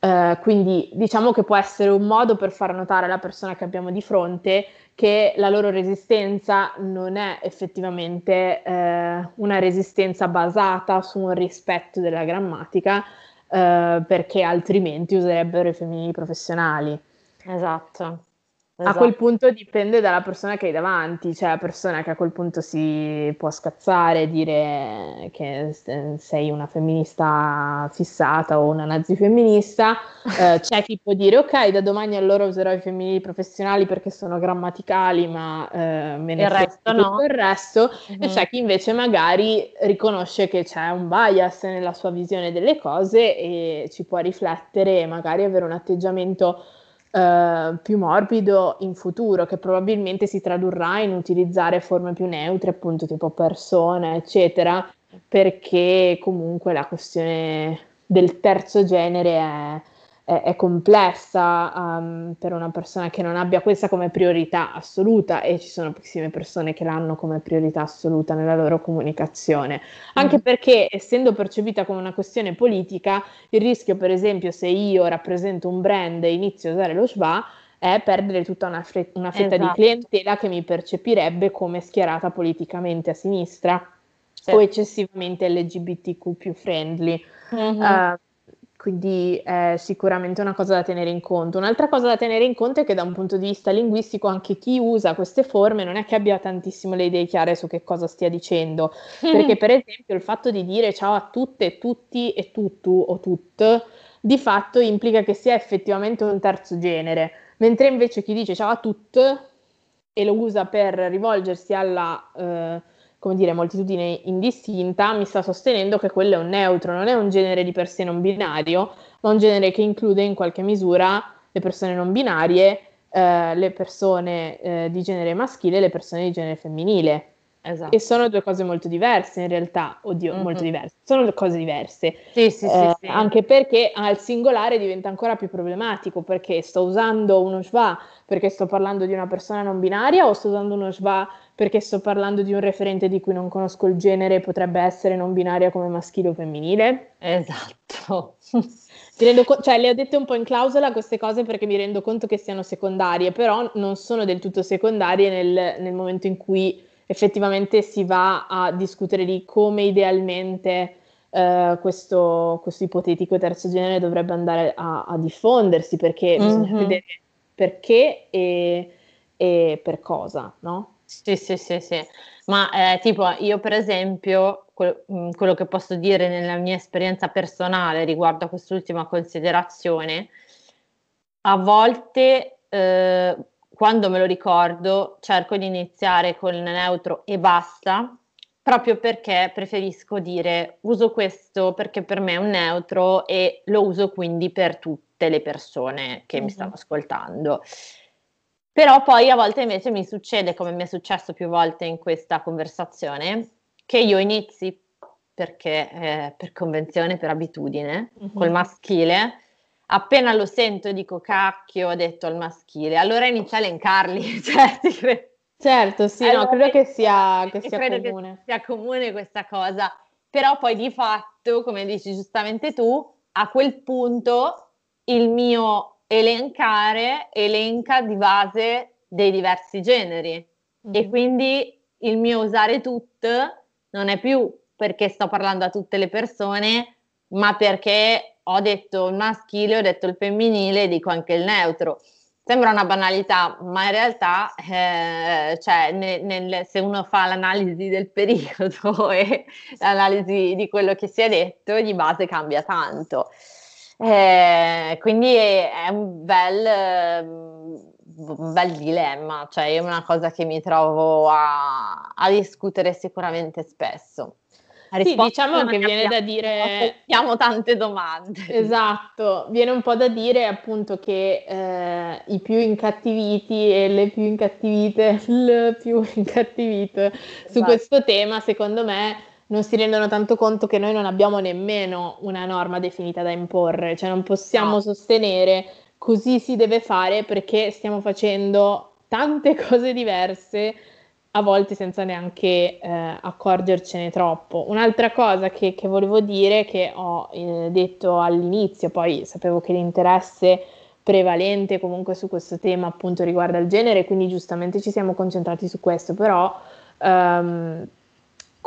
Uh, quindi diciamo che può essere un modo per far notare alla persona che abbiamo di fronte che la loro resistenza non è effettivamente uh, una resistenza basata su un rispetto della grammatica, uh, perché altrimenti userebbero i femminili professionali. Esatto. Esatto. A quel esatto. punto dipende dalla persona che hai davanti, cioè la persona che a quel punto si può scazzare e dire che sei una femminista fissata o una nazifemminista, eh, c'è chi può dire ok, da domani allora userò i femminili professionali perché sono grammaticali, ma eh, me ne il resto no. il resto, mm-hmm. e c'è chi invece magari riconosce che c'è un bias nella sua visione delle cose e ci può riflettere e magari avere un atteggiamento eh, più morbido in futuro, che probabilmente si tradurrà in utilizzare forme più neutre, appunto tipo persone, eccetera, perché comunque la questione del terzo genere è è, è complessa um, per una persona che non abbia questa come priorità assoluta e ci sono pochissime persone che l'hanno come priorità assoluta nella loro comunicazione. Anche mm. perché essendo percepita come una questione politica, il rischio per esempio se io rappresento un brand e inizio a usare lo schwa è perdere tutta una, fre- una fetta esatto. di clientela che mi percepirebbe come schierata politicamente a sinistra o eccessivamente LGBTQ più friendly. Mm-hmm. Uh, quindi è sicuramente una cosa da tenere in conto. Un'altra cosa da tenere in conto è che da un punto di vista linguistico anche chi usa queste forme non è che abbia tantissimo le idee chiare su che cosa stia dicendo, perché per esempio il fatto di dire ciao a tutte, tutti e tuttu o tut di fatto implica che sia effettivamente un terzo genere, mentre invece chi dice ciao a tutti e lo usa per rivolgersi alla eh, come dire, moltitudine indistinta, mi sta sostenendo che quello è un neutro, non è un genere di per sé non binario, ma un genere che include in qualche misura le persone non binarie, eh, le persone eh, di genere maschile e le persone di genere femminile. Esatto. E sono due cose molto diverse in realtà, oddio, mm-hmm. molto diverse, sono due cose diverse. Sì, sì, eh, sì, Anche perché al singolare diventa ancora più problematico perché sto usando uno schwa perché sto parlando di una persona non binaria o sto usando uno schwa perché sto parlando di un referente di cui non conosco il genere potrebbe essere non binaria come maschile o femminile? Esatto. Co- cioè, le ho dette un po' in clausola queste cose perché mi rendo conto che siano secondarie, però non sono del tutto secondarie nel, nel momento in cui effettivamente si va a discutere di come idealmente eh, questo, questo, ipotetico terzo genere dovrebbe andare a, a diffondersi, perché mm-hmm. bisogna vedere perché e, e, per cosa, no? Sì, sì, sì, sì. Ma eh, tipo io per esempio, que- mm, quello che posso dire nella mia esperienza personale riguardo a quest'ultima considerazione, a volte eh, quando me lo ricordo, cerco di iniziare con il neutro e basta, proprio perché preferisco dire uso questo perché per me è un neutro e lo uso quindi per tutte le persone che mm-hmm. mi stanno ascoltando. Però poi a volte invece mi succede, come mi è successo più volte in questa conversazione, che io inizi perché eh, per convenzione, per abitudine, mm-hmm. col maschile appena lo sento dico cacchio, ho detto al maschile, allora inizio a elencarli. Cioè, certo, sì, allora, no, credo che sia, che sia credo comune. Che sia comune questa cosa, però poi di fatto, come dici giustamente tu, a quel punto il mio elencare elenca di base dei diversi generi e quindi il mio usare tut non è più perché sto parlando a tutte le persone, ma perché ho detto il maschile, ho detto il femminile, dico anche il neutro. Sembra una banalità, ma in realtà eh, cioè, nel, nel, se uno fa l'analisi del periodo e l'analisi di quello che si è detto, di base cambia tanto. Eh, quindi è, è un, bel, un bel dilemma, cioè è una cosa che mi trovo a, a discutere sicuramente spesso. Sì, diciamo che viene da dire... Abbiamo tante domande. Esatto, viene un po' da dire appunto che eh, i più incattiviti e le più incattivite, le più incattivite esatto. su questo tema, secondo me, non si rendono tanto conto che noi non abbiamo nemmeno una norma definita da imporre, cioè non possiamo no. sostenere così si deve fare perché stiamo facendo tante cose diverse a volte senza neanche eh, accorgercene troppo. Un'altra cosa che, che volevo dire, che ho eh, detto all'inizio, poi sapevo che l'interesse prevalente comunque su questo tema appunto riguarda il genere, quindi giustamente ci siamo concentrati su questo, però um,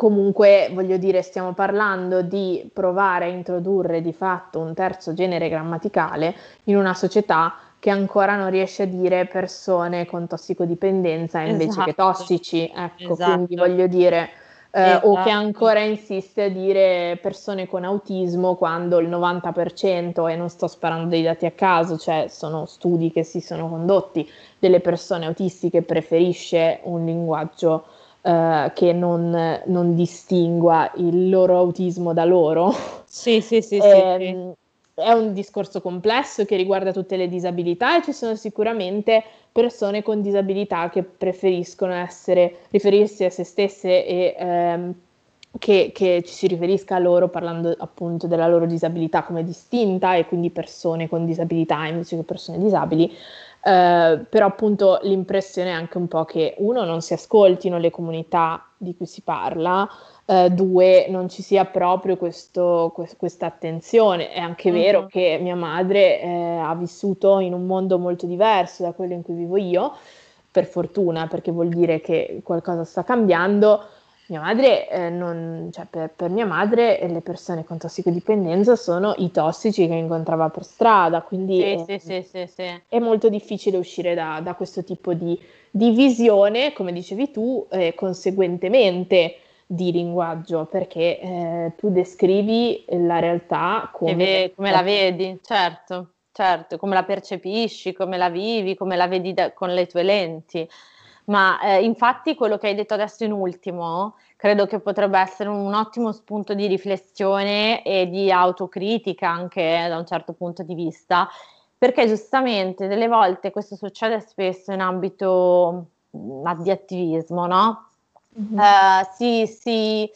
comunque voglio dire stiamo parlando di provare a introdurre di fatto un terzo genere grammaticale in una società che ancora non riesce a dire persone con tossicodipendenza invece esatto. che tossici, ecco, esatto. quindi voglio dire, eh, esatto. o che esatto. ancora insiste a dire persone con autismo quando il 90%, e non sto sparando dei dati a caso, cioè sono studi che si sono condotti, delle persone autistiche preferisce un linguaggio Uh, che non, non, distingua il loro autismo da loro. Sì, sì, sì. e, sì, ehm, è un discorso complesso che riguarda tutte le disabilità e ci sono sicuramente persone con disabilità che preferiscono essere, riferirsi a se stesse e ehm, che, che, ci si riferisca a loro parlando appunto della loro disabilità come distinta e quindi persone con disabilità invece che persone disabili. Eh, però appunto l'impressione è anche un po' che uno non si ascoltino le comunità di cui si parla, eh, due, non ci sia proprio questo, que- questa attenzione. È anche mm-hmm. vero che mia madre eh, ha vissuto in un mondo molto diverso da quello in cui vivo io, per fortuna, perché vuol dire che qualcosa sta cambiando. Mia madre, eh, non, cioè per, per, mia madre le persone con tossicodipendenza sono i tossici che incontrava per strada, quindi sì, è, sì, sì, è, molto difficile uscire da, da questo tipo di, di visione, come dicevi tu, eh, conseguentemente di linguaggio, perché eh, tu descrivi la realtà come... Ve- come la vedi, certo, certo, come la percepisci, come la vivi, come la vedi da- con le tue lenti. Ma eh, infatti quello che hai detto adesso in ultimo credo che potrebbe essere un ottimo spunto di riflessione e di autocritica anche da un certo punto di vista, perché giustamente delle volte questo succede spesso in ambito di attivismo, no? Mm-hmm. Uh, si, si,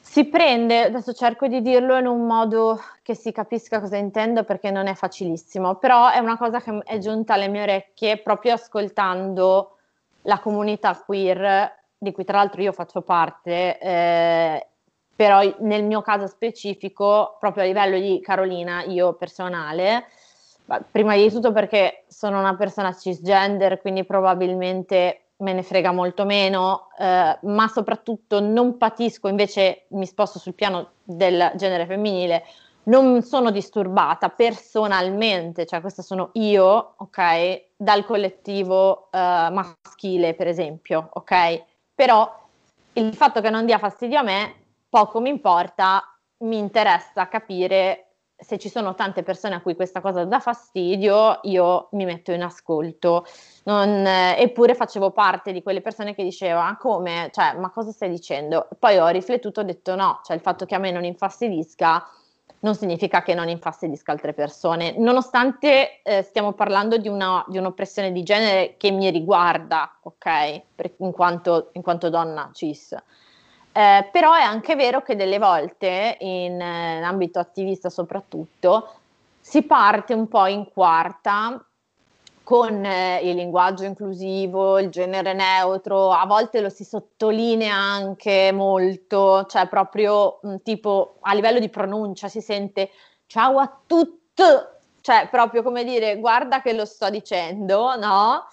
si prende, adesso cerco di dirlo in un modo che si capisca cosa intendo perché non è facilissimo, però è una cosa che è giunta alle mie orecchie proprio ascoltando la comunità queer, di cui tra l'altro io faccio parte, eh, però nel mio caso specifico, proprio a livello di Carolina, io personale, prima di tutto perché sono una persona cisgender, quindi probabilmente me ne frega molto meno, eh, ma soprattutto non patisco, invece mi sposto sul piano del genere femminile, non sono disturbata personalmente, cioè questa sono io, ok, dal collettivo eh, maschile, per esempio, ok? Però il fatto che non dia fastidio a me, poco mi importa, mi interessa capire se ci sono tante persone a cui questa cosa dà fastidio, io mi metto in ascolto. Non, eh, eppure facevo parte di quelle persone che diceva come, cioè, ma cosa stai dicendo? Poi ho riflettuto e ho detto no, cioè il fatto che a me non infastidisca non significa che non infastidisca altre persone, nonostante eh, stiamo parlando di, una, di, un'oppressione di genere che mi riguarda, ok, per, in, quanto, in quanto donna cis. Eh, però è anche vero che delle volte, in, eh, in ambito attivista soprattutto, si parte un po' in quarta con eh, il linguaggio inclusivo, il genere neutro, a volte lo si sottolinea anche molto, cioè proprio mm, tipo a livello di pronuncia si sente ciao a tutti, cioè proprio come dire guarda che lo sto dicendo, no?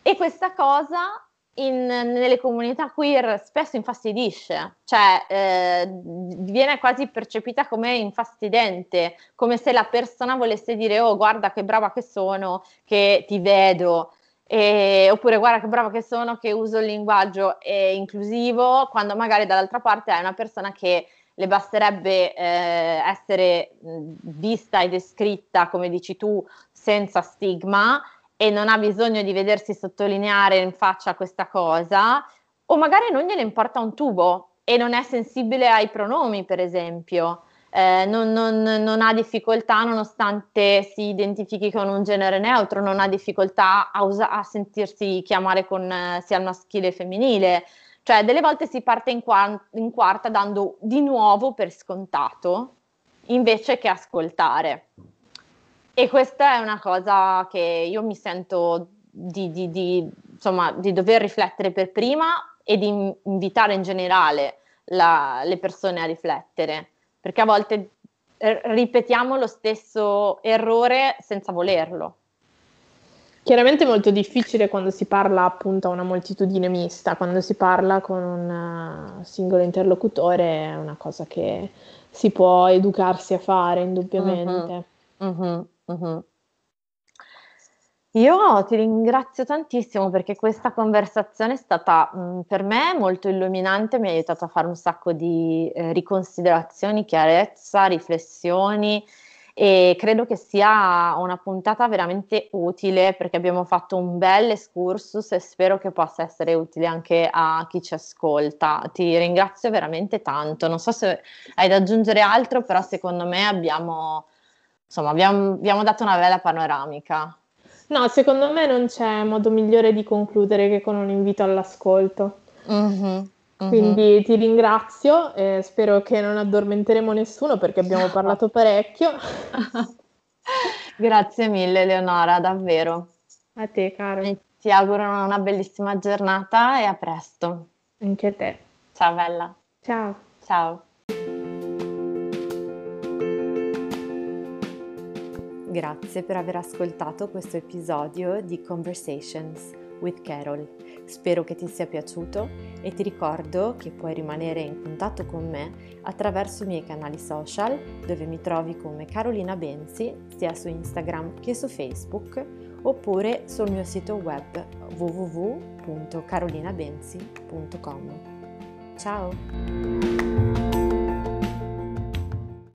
E questa cosa in, nelle comunità queer spesso infastidisce, cioè eh, viene quasi percepita come infastidente, come se la persona volesse dire oh guarda che brava che sono, che ti vedo, e, oppure guarda che brava che sono che uso il linguaggio inclusivo, quando magari dall'altra parte è una persona che le basterebbe eh, essere vista e descritta, come dici tu, senza stigma e non ha bisogno di vedersi sottolineare in faccia questa cosa, o magari non gliene importa un tubo e non è sensibile ai pronomi, per esempio. Eh, non, non, non, ha difficoltà, nonostante si identifichi con un genere neutro, non ha difficoltà a, usa- a sentirsi chiamare con eh, sia il maschile che femminile. Cioè, delle volte si parte in, qua- in quarta dando di nuovo per scontato invece che ascoltare. E questa è una cosa che io mi sento di, di, di, insomma, di dover riflettere per prima e di invitare in generale la, le persone a riflettere, perché a volte eh, ripetiamo lo stesso errore senza volerlo. Chiaramente è molto difficile quando si parla appunto a una moltitudine mista, quando si parla con un eh, singolo interlocutore è una cosa che si può educarsi a fare indubbiamente. Uh-huh. Uh-huh. Io ti ringrazio tantissimo perché questa conversazione è stata, mhmm, per me molto illuminante, mi ha aiutato a fare un sacco di, ehm, riconsiderazioni, chiarezza, riflessioni e credo che sia una puntata veramente utile perché abbiamo fatto un bel excursus e spero che possa essere utile anche a chi ci ascolta. Ti ringrazio veramente tanto. Non so se hai da aggiungere altro, però secondo me abbiamo insomma abbiamo, abbiamo dato una bella panoramica. No, secondo me non c'è modo migliore di concludere che con un invito all'ascolto. Mm-hmm. Quindi ti ringrazio e spero che non addormenteremo nessuno perché abbiamo parlato parecchio. Grazie mille Leonora, davvero. A te, caro. E ti auguro una bellissima giornata e a presto. Anche a te. Ciao bella. Ciao. Ciao. Grazie per aver ascoltato questo episodio di Conversations with Carol. Spero che ti sia piaciuto e ti ricordo che puoi rimanere in contatto con me attraverso i miei canali social dove mi trovi come Carolina Benzi sia su Instagram che su Facebook oppure sul mio sito web www.carolinabenzi.com. Ciao!